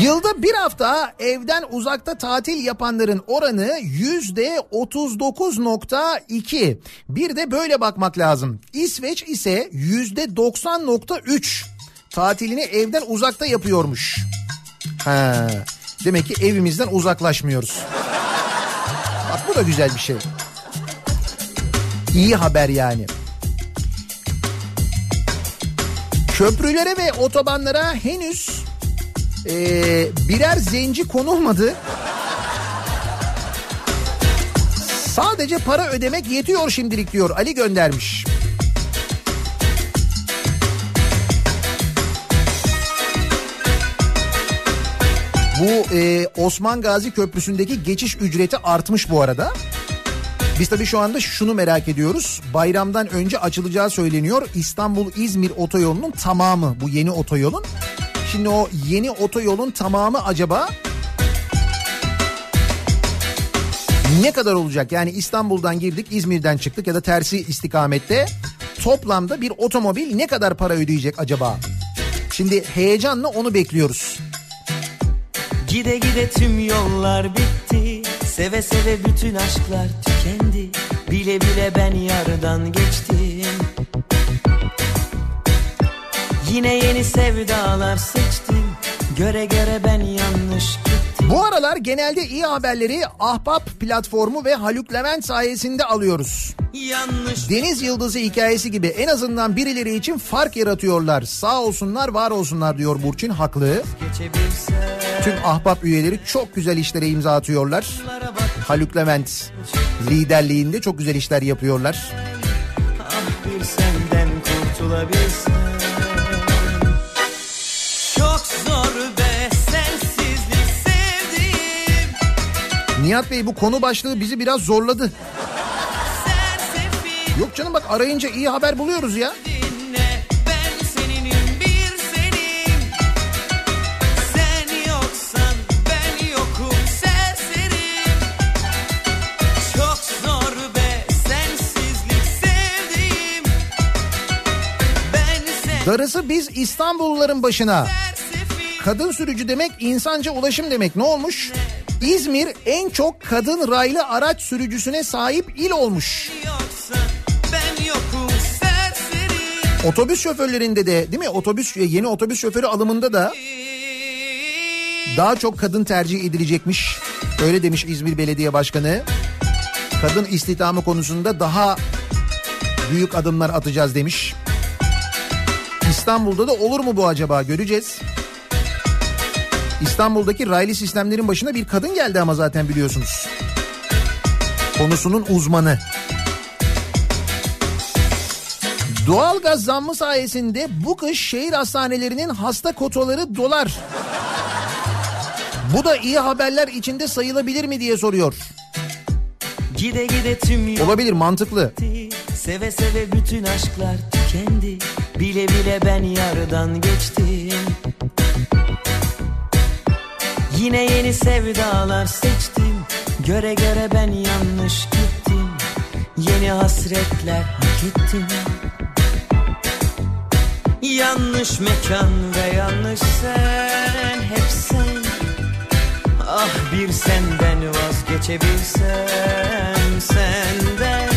Yılda bir hafta evden uzakta tatil yapanların oranı yüzde 39.2. Bir de böyle bakmak lazım. İsveç ise yüzde 90.3 tatilini evden uzakta yapıyormuş. Ha, demek ki evimizden uzaklaşmıyoruz. Bak bu da güzel bir şey. İyi haber yani. Köprülere ve otobanlara henüz ee, birer zenci konulmadı. Sadece para ödemek yetiyor şimdilik diyor Ali göndermiş. Bu e, Osman Gazi Köprüsü'ndeki geçiş ücreti artmış bu arada. Biz tabii şu anda şunu merak ediyoruz. Bayramdan önce açılacağı söyleniyor. İstanbul-İzmir otoyolunun tamamı bu yeni otoyolun. Şimdi o yeni otoyolun tamamı acaba ne kadar olacak? Yani İstanbul'dan girdik, İzmir'den çıktık ya da tersi istikamette toplamda bir otomobil ne kadar para ödeyecek acaba? Şimdi heyecanla onu bekliyoruz. Gide gide tüm yollar bitti Seve seve bütün aşklar tükendi Bile bile ben yardan geçtim Yine yeni sevdalar seçtim Göre göre ben yanlış gittim Bu aralar genelde iyi haberleri Ahbap platformu ve Haluk Levent sayesinde alıyoruz. Yanlış Deniz Yıldızı hikayesi gibi en azından birileri için fark yaratıyorlar. Sağ olsunlar var olsunlar diyor Burçin haklı. Tüm ahbap üyeleri çok güzel işlere imza atıyorlar. Haluk Levent liderliğinde çok güzel işler yapıyorlar. ah bir senden kurtulabilsem Nihat Bey bu konu başlığı bizi biraz zorladı. Yok canım bak arayınca iyi haber buluyoruz ya. Darısı biz İstanbulluların başına. Kadın sürücü demek insanca ulaşım demek. Ne olmuş? İzmir en çok kadın raylı araç sürücüsüne sahip il olmuş. Otobüs şoförlerinde de değil mi? Otobüs yeni otobüs şoförü alımında da daha çok kadın tercih edilecekmiş. Öyle demiş İzmir Belediye Başkanı. Kadın istihdamı konusunda daha büyük adımlar atacağız demiş. İstanbul'da da olur mu bu acaba göreceğiz. İstanbul'daki raylı sistemlerin başına bir kadın geldi ama zaten biliyorsunuz. Konusunun uzmanı. Doğalgaz zammı sayesinde bu kış şehir hastanelerinin hasta kotaları dolar. Bu da iyi haberler içinde sayılabilir mi diye soruyor. Gide gide tüm Olabilir mantıklı. Seve seve bütün aşklar tükendi Bile bile ben yardan geçtim Yine yeni sevdalar seçtim. Göre göre ben yanlış gittim. Yeni hasretler hak ettim. Yanlış mekan ve yanlış sen Hep sen. Ah bir senden vazgeçebilsem senden.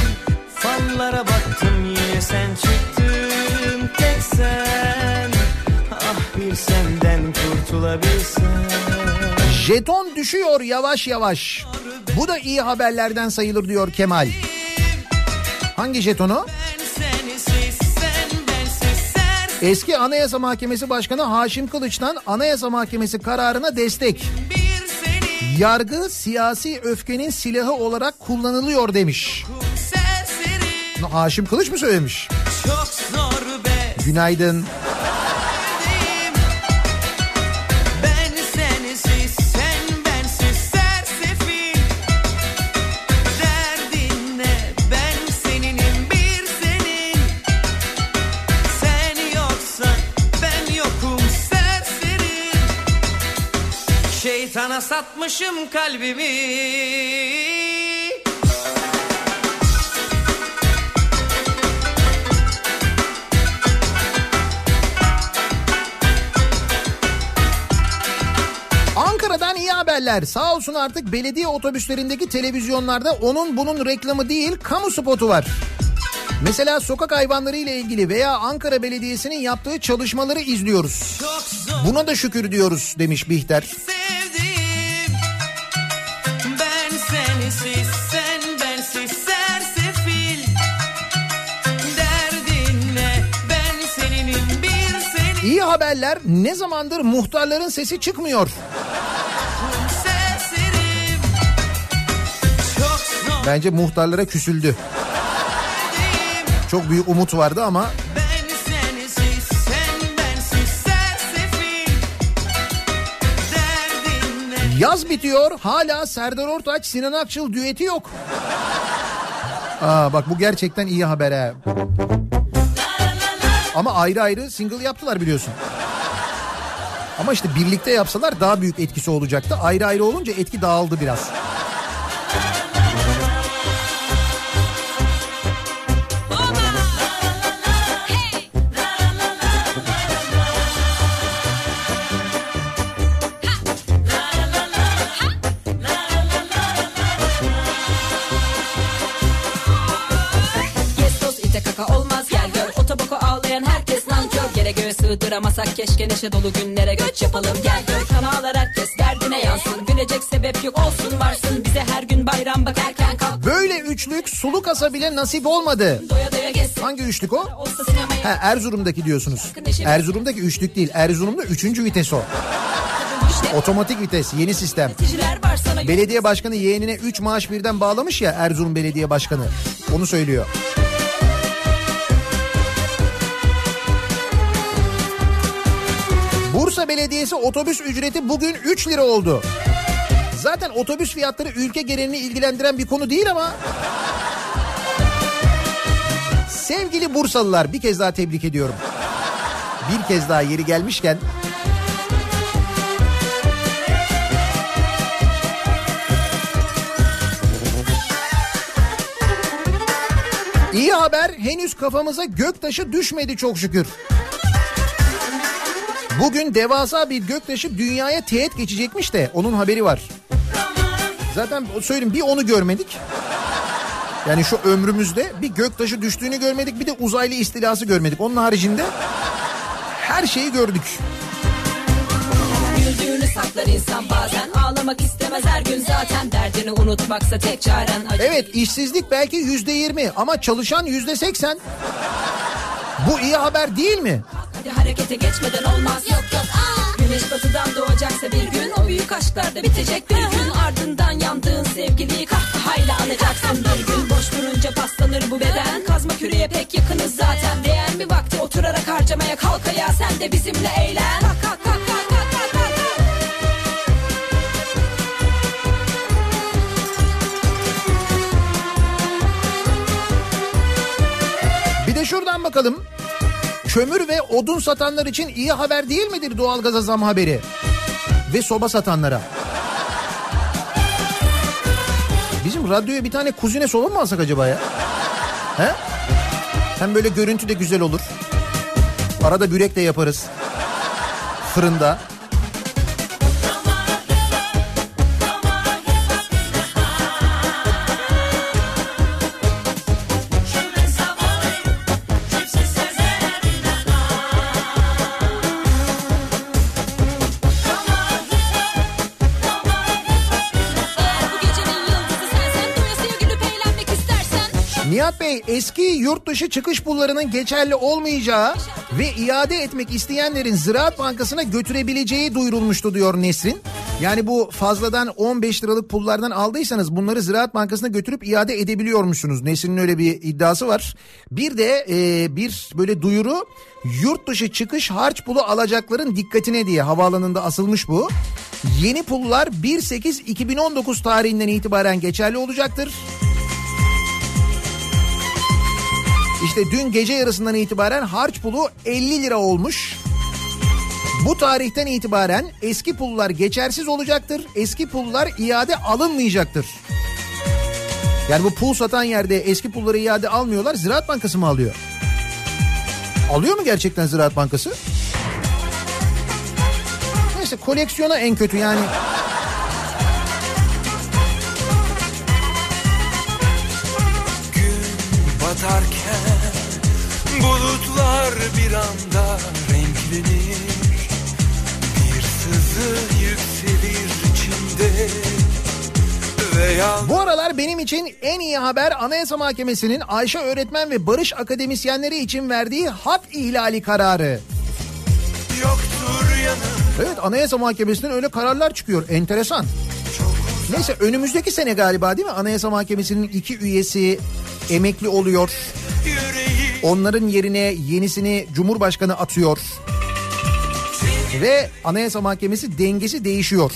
Fallara baktım yine sen çıktın tek sen. Ah bir senden kurtulabilsem Jeton düşüyor yavaş yavaş. Bu da iyi haberlerden sayılır diyor Kemal. Hangi jetonu? Eski Anayasa Mahkemesi Başkanı Haşim Kılıç'tan Anayasa Mahkemesi kararına destek. Yargı siyasi öfkenin silahı olarak kullanılıyor demiş. Haşim Kılıç mı söylemiş? be Günaydın. Şeytana satmışım kalbimi Ankara'dan iyi haberler. Sağ olsun artık belediye otobüslerindeki televizyonlarda onun bunun reklamı değil kamu spotu var. Mesela sokak hayvanları ile ilgili veya Ankara Belediyesi'nin yaptığı çalışmaları izliyoruz. Buna da şükür diyoruz demiş Bihter. Haberler ne zamandır muhtarların sesi çıkmıyor. Bence muhtarlara küsüldü. Çok büyük umut vardı ama yaz bitiyor hala Serdar Ortaç Sinan Akçıl düeti yok. Aa bak bu gerçekten iyi haber ha. Ama ayrı ayrı single yaptılar biliyorsun. Ama işte birlikte yapsalar daha büyük etkisi olacaktı. Ayrı ayrı olunca etki dağıldı biraz. Sığdıramasak keşke neşe dolu günlere göç yapalım Gel gör kan ağlar herkes derdine yansın Gülecek sebep yok olsun varsın Bize her gün bayram bak erken kalk Böyle üçlük sulu kasa bile nasip olmadı. Doya doya gezsin Hangi üçlük o? Ha Erzurum'daki diyorsunuz. Erzurum'daki üçlük değil. Erzurum'da üçüncü vites o. Otomatik vites yeni sistem. Belediye başkanı yeğenine 3 maaş birden bağlamış ya Erzurum Belediye Başkanı. Onu söylüyor. Belediyesi otobüs ücreti bugün 3 lira oldu. Zaten otobüs fiyatları ülke genelini ilgilendiren bir konu değil ama... Sevgili Bursalılar bir kez daha tebrik ediyorum. Bir kez daha yeri gelmişken İyi haber henüz kafamıza göktaşı düşmedi çok şükür. Bugün devasa bir göktaşı dünyaya teğet geçecekmiş de onun haberi var. Zaten söyleyeyim bir onu görmedik. Yani şu ömrümüzde bir göktaşı düştüğünü görmedik bir de uzaylı istilası görmedik. Onun haricinde her şeyi gördük. Güldüğünü saklar insan bazen Ağlamak istemez her gün zaten Derdini unutmaksa tek çaren acı Evet işsizlik belki yüzde yirmi ama çalışan yüzde seksen. Bu iyi haber değil mi? Hadi harekete geçmeden olmaz. Yok yok aa. Güneş batıdan doğacaksa bir gün O büyük aşklar da bitecek bir gün. Ardından yandığın sevgiliyi kahkahayla anacaksın bir gün. Boş durunca paslanır bu beden. Kazma küreye pek yakınız zaten. Değer mi vakti oturarak harcamaya kalk ayağa? Sen de bizimle eğlen. Kalk kalk kalk kalk şuradan bakalım. Kömür ve odun satanlar için iyi haber değil midir doğalgaza zam haberi? Ve soba satanlara. Bizim radyoya bir tane kuzine soba mı alsak acaba ya? He? Hem böyle görüntü de güzel olur. Arada börek de yaparız. Fırında. Nihat Bey eski yurt dışı çıkış pullarının geçerli olmayacağı ve iade etmek isteyenlerin Ziraat Bankası'na götürebileceği duyurulmuştu diyor Nesrin. Yani bu fazladan 15 liralık pullardan aldıysanız bunları Ziraat Bankası'na götürüp iade edebiliyormuşsunuz. Nesrin'in öyle bir iddiası var. Bir de e, bir böyle duyuru yurt dışı çıkış harç pulu alacakların dikkatine diye havaalanında asılmış bu. Yeni pullar 1.8.2019 tarihinden itibaren geçerli olacaktır. İşte dün gece yarısından itibaren harç pulu 50 lira olmuş. Bu tarihten itibaren eski pullar geçersiz olacaktır. Eski pullar iade alınmayacaktır. Yani bu pul satan yerde eski pulları iade almıyorlar. Ziraat Bankası mı alıyor? Alıyor mu gerçekten Ziraat Bankası? Neyse koleksiyona en kötü yani. batarken bulutlar bir anda renklenir bir sızı yükselir içimde Bu aralar benim için en iyi haber Anayasa Mahkemesi'nin Ayşe öğretmen ve barış akademisyenleri için verdiği hak ihlali kararı. Evet Anayasa Mahkemesi'nden öyle kararlar çıkıyor. Enteresan. Neyse önümüzdeki sene galiba değil mi? Anayasa Mahkemesi'nin iki üyesi emekli oluyor. yüreği Onların yerine yenisini Cumhurbaşkanı atıyor. Ve Anayasa Mahkemesi dengesi değişiyor.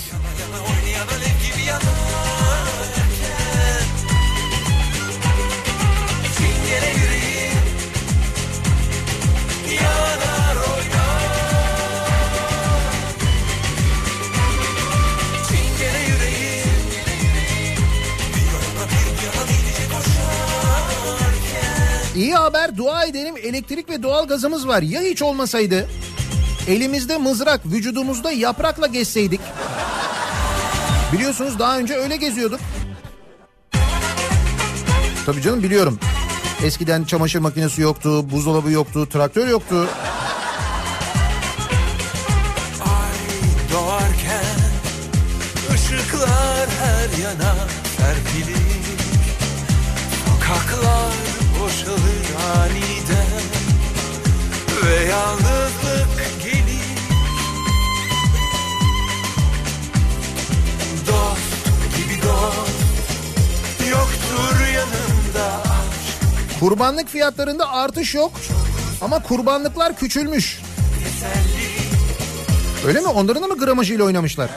İyi haber dua edelim elektrik ve doğal gazımız var. Ya hiç olmasaydı? Elimizde mızrak, vücudumuzda yaprakla gezseydik. Biliyorsunuz daha önce öyle geziyorduk. Tabii canım biliyorum. Eskiden çamaşır makinesi yoktu, buzdolabı yoktu, traktör yoktu. Kurbanlık fiyatlarında artış yok ama kurbanlıklar küçülmüş. Öyle mi? Onların da mı gramajıyla oynamışlar?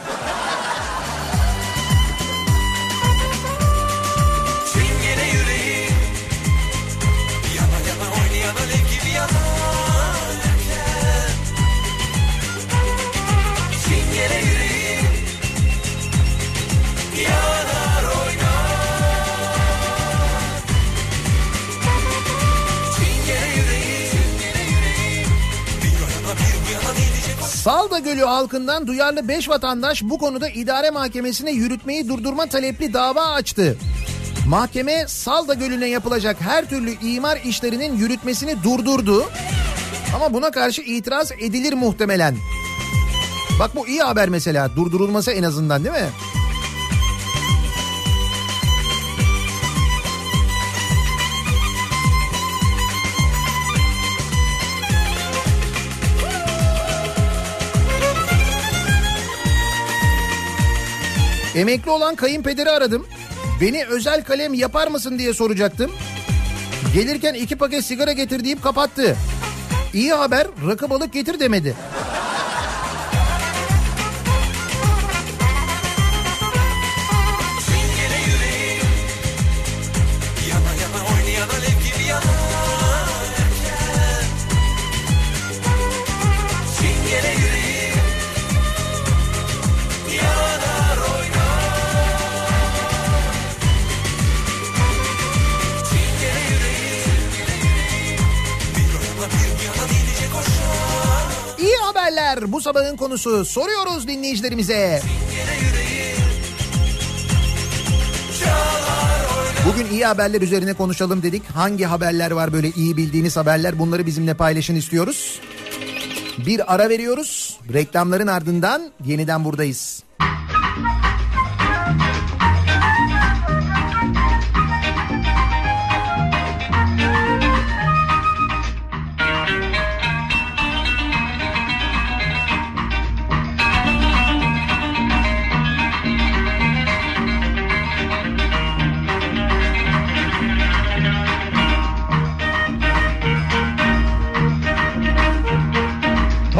Salda Gölü halkından duyarlı 5 vatandaş bu konuda idare mahkemesine yürütmeyi durdurma talepli dava açtı. Mahkeme Salda Gölü'ne yapılacak her türlü imar işlerinin yürütmesini durdurdu. Ama buna karşı itiraz edilir muhtemelen. Bak bu iyi haber mesela durdurulması en azından değil mi? Emekli olan kayınpederi aradım. Beni özel kalem yapar mısın diye soracaktım. Gelirken iki paket sigara getir deyip kapattı. İyi haber rakı balık getir demedi. Haberler bu sabahın konusu. Soruyoruz dinleyicilerimize. Bugün iyi haberler üzerine konuşalım dedik. Hangi haberler var böyle iyi bildiğiniz haberler bunları bizimle paylaşın istiyoruz. Bir ara veriyoruz. Reklamların ardından yeniden buradayız.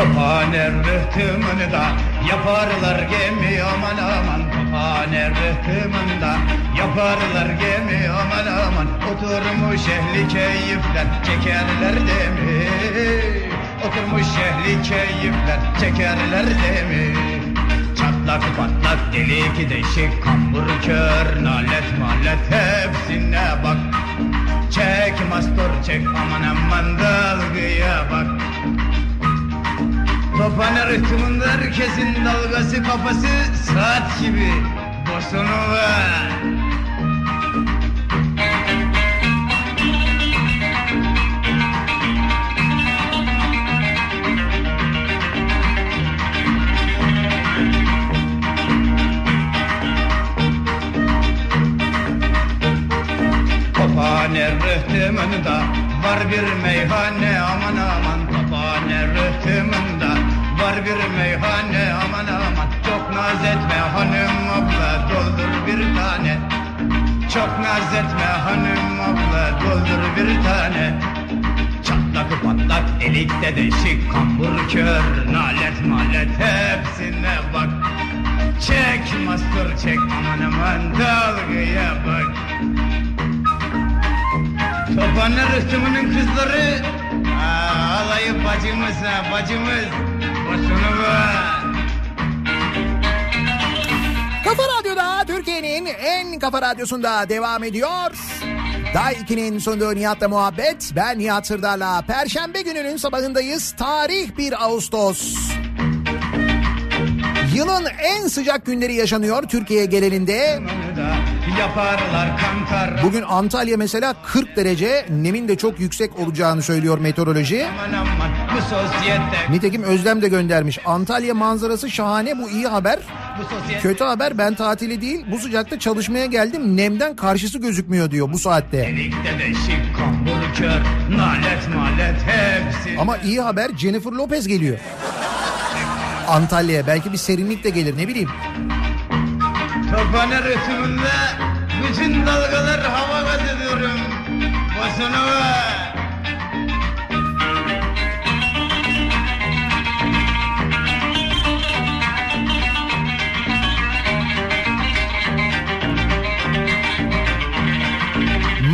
Kopane rıhtımını da yaparlar gemi aman aman. Kopane rıhtımını da yaparlar gemi aman aman. Oturmuş ehli keyifler çekerler demi. Oturmuş ehli keyifler çekerler demi. Çatlak patlak delik deşik kambur kör. Nalet malet hepsine bak. Çek mastur çek aman aman dalgaya bak Topane rıhtımında herkesin dalgası kafası saat gibi. Bosonu var Topane rıhtımında var bir meyhane. Aman aman Topane rıhtımında var bir meyhane. Aman aman Çok naz etme hanım abla doldur bir tane. Çok naz etme hanım abla doldur bir tane. Çatlak patlak delikte deşik kambur kör nalet malet hepsine bak. Çek mastur çek aman aman dalgaya bak. Topane rıhtımının kızları. Aa, alayı bacımız ha bacımız Boşunu var Kafa Radyo'da Türkiye'nin en kafa radyosunda devam ediyor. Day 2'nin sunduğu Nihat'la muhabbet. Ben Nihat Sırdar'la. Perşembe gününün sabahındayız. Tarih 1 Ağustos. Yılın en sıcak günleri yaşanıyor Türkiye genelinde. Bugün Antalya mesela 40 derece nemin de çok yüksek olacağını söylüyor meteoroloji. Nitekim Özlem de göndermiş. Antalya manzarası şahane bu iyi haber. Kötü haber ben tatili değil bu sıcakta çalışmaya geldim nemden karşısı gözükmüyor diyor bu saatte. Ama iyi haber Jennifer Lopez geliyor. Antalya'ya belki bir serinlik de gelir ne bileyim. Topane rıhtımında Bütün dalgalar hava gaz ediyorum Boşunu var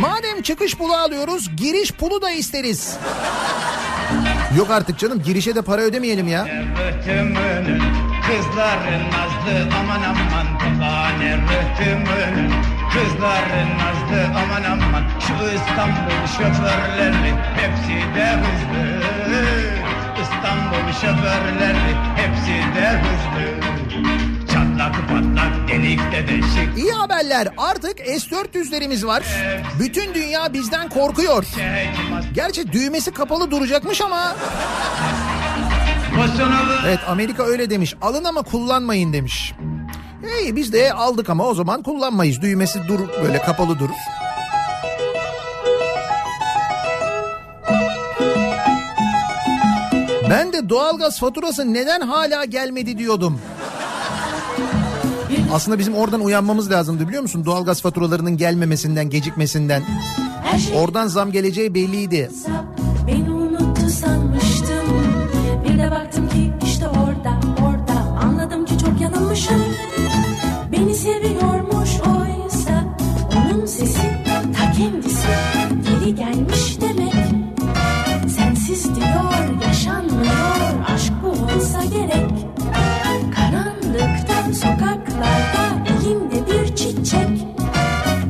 Madem çıkış pulu alıyoruz giriş pulu da isteriz. Yok artık canım girişe de para ödemeyelim ya. Kızların nazlı aman aman Topane rıhtımının kızların nazlı aman aman. Şu İstanbul şoförleri hepsi de hızlı. İstanbul şoförleri hepsi de hızlı Çatlak patlak delikte deşik İyi haberler artık S-400'lerimiz var. Bütün dünya bizden korkuyor. Gerçi düğmesi kapalı duracakmış ama. Evet Amerika öyle demiş. Alın ama kullanmayın demiş. İyi biz de aldık ama o zaman kullanmayız. Düğmesi dur böyle kapalı durur. Ben de doğalgaz faturası neden hala gelmedi diyordum. Aslında bizim oradan uyanmamız lazımdı biliyor musun? Doğalgaz faturalarının gelmemesinden, gecikmesinden. Oradan zam geleceği belliydi. Beni unuttu sanmıştım Bir de baktım ki işte orada orada Anladım ki çok yanılmışım Beni seviyormuş oysa Onun sesi ta kendisi çiçek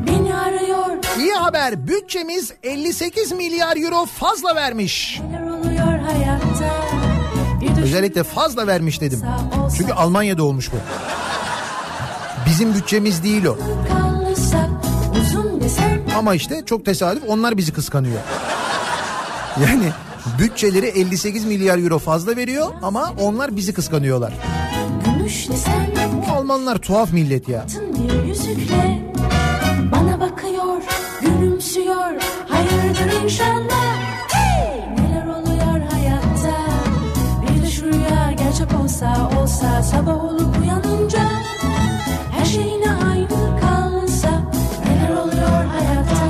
Beni arıyor İyi haber bütçemiz 58 milyar euro fazla vermiş. Özellikle fazla vermiş dedim. Çünkü Almanya'da olmuş bu. Bizim bütçemiz değil o. Ama işte çok tesadüf onlar bizi kıskanıyor. Yani bütçeleri 58 milyar euro fazla veriyor ama onlar bizi kıskanıyorlar. Gümüş desem Bu Almanlar tuhaf millet ya. yüzükle Bana bakıyor gülümsüyor Hayırdır inşallah Hey! Neler oluyor hayatta Bir de şu rüya gerçek olsa olsa Sabah olup uyanınca Her şey yine aynı kalsa Neler oluyor hayatta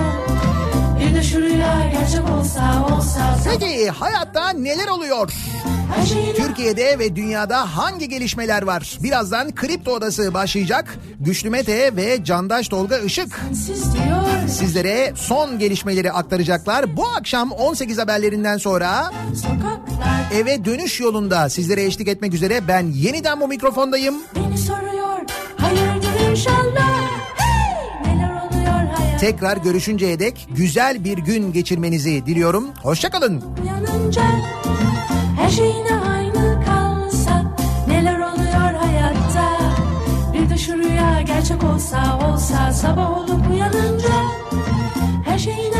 Bir de şu rüya gerçek olsa olsa Peki hayatta neler oluyor? Türkiye'de ve dünyada hangi gelişmeler var? Birazdan Kripto Odası başlayacak. Güçlü Mete ve Candaş Tolga Işık sizlere son gelişmeleri aktaracaklar. Bu akşam 18 haberlerinden sonra eve dönüş yolunda sizlere eşlik etmek üzere ben yeniden bu mikrofondayım. beni soruyor Hayırdır inşallah Tekrar görüşünceye dek güzel bir gün geçirmenizi diliyorum. Hoşçakalın. Uyanınca her şeyine aynı kalsa Neler oluyor hayatta? Bir de şu rüya gerçek olsa olsa Sabah olup uyanınca her şeyine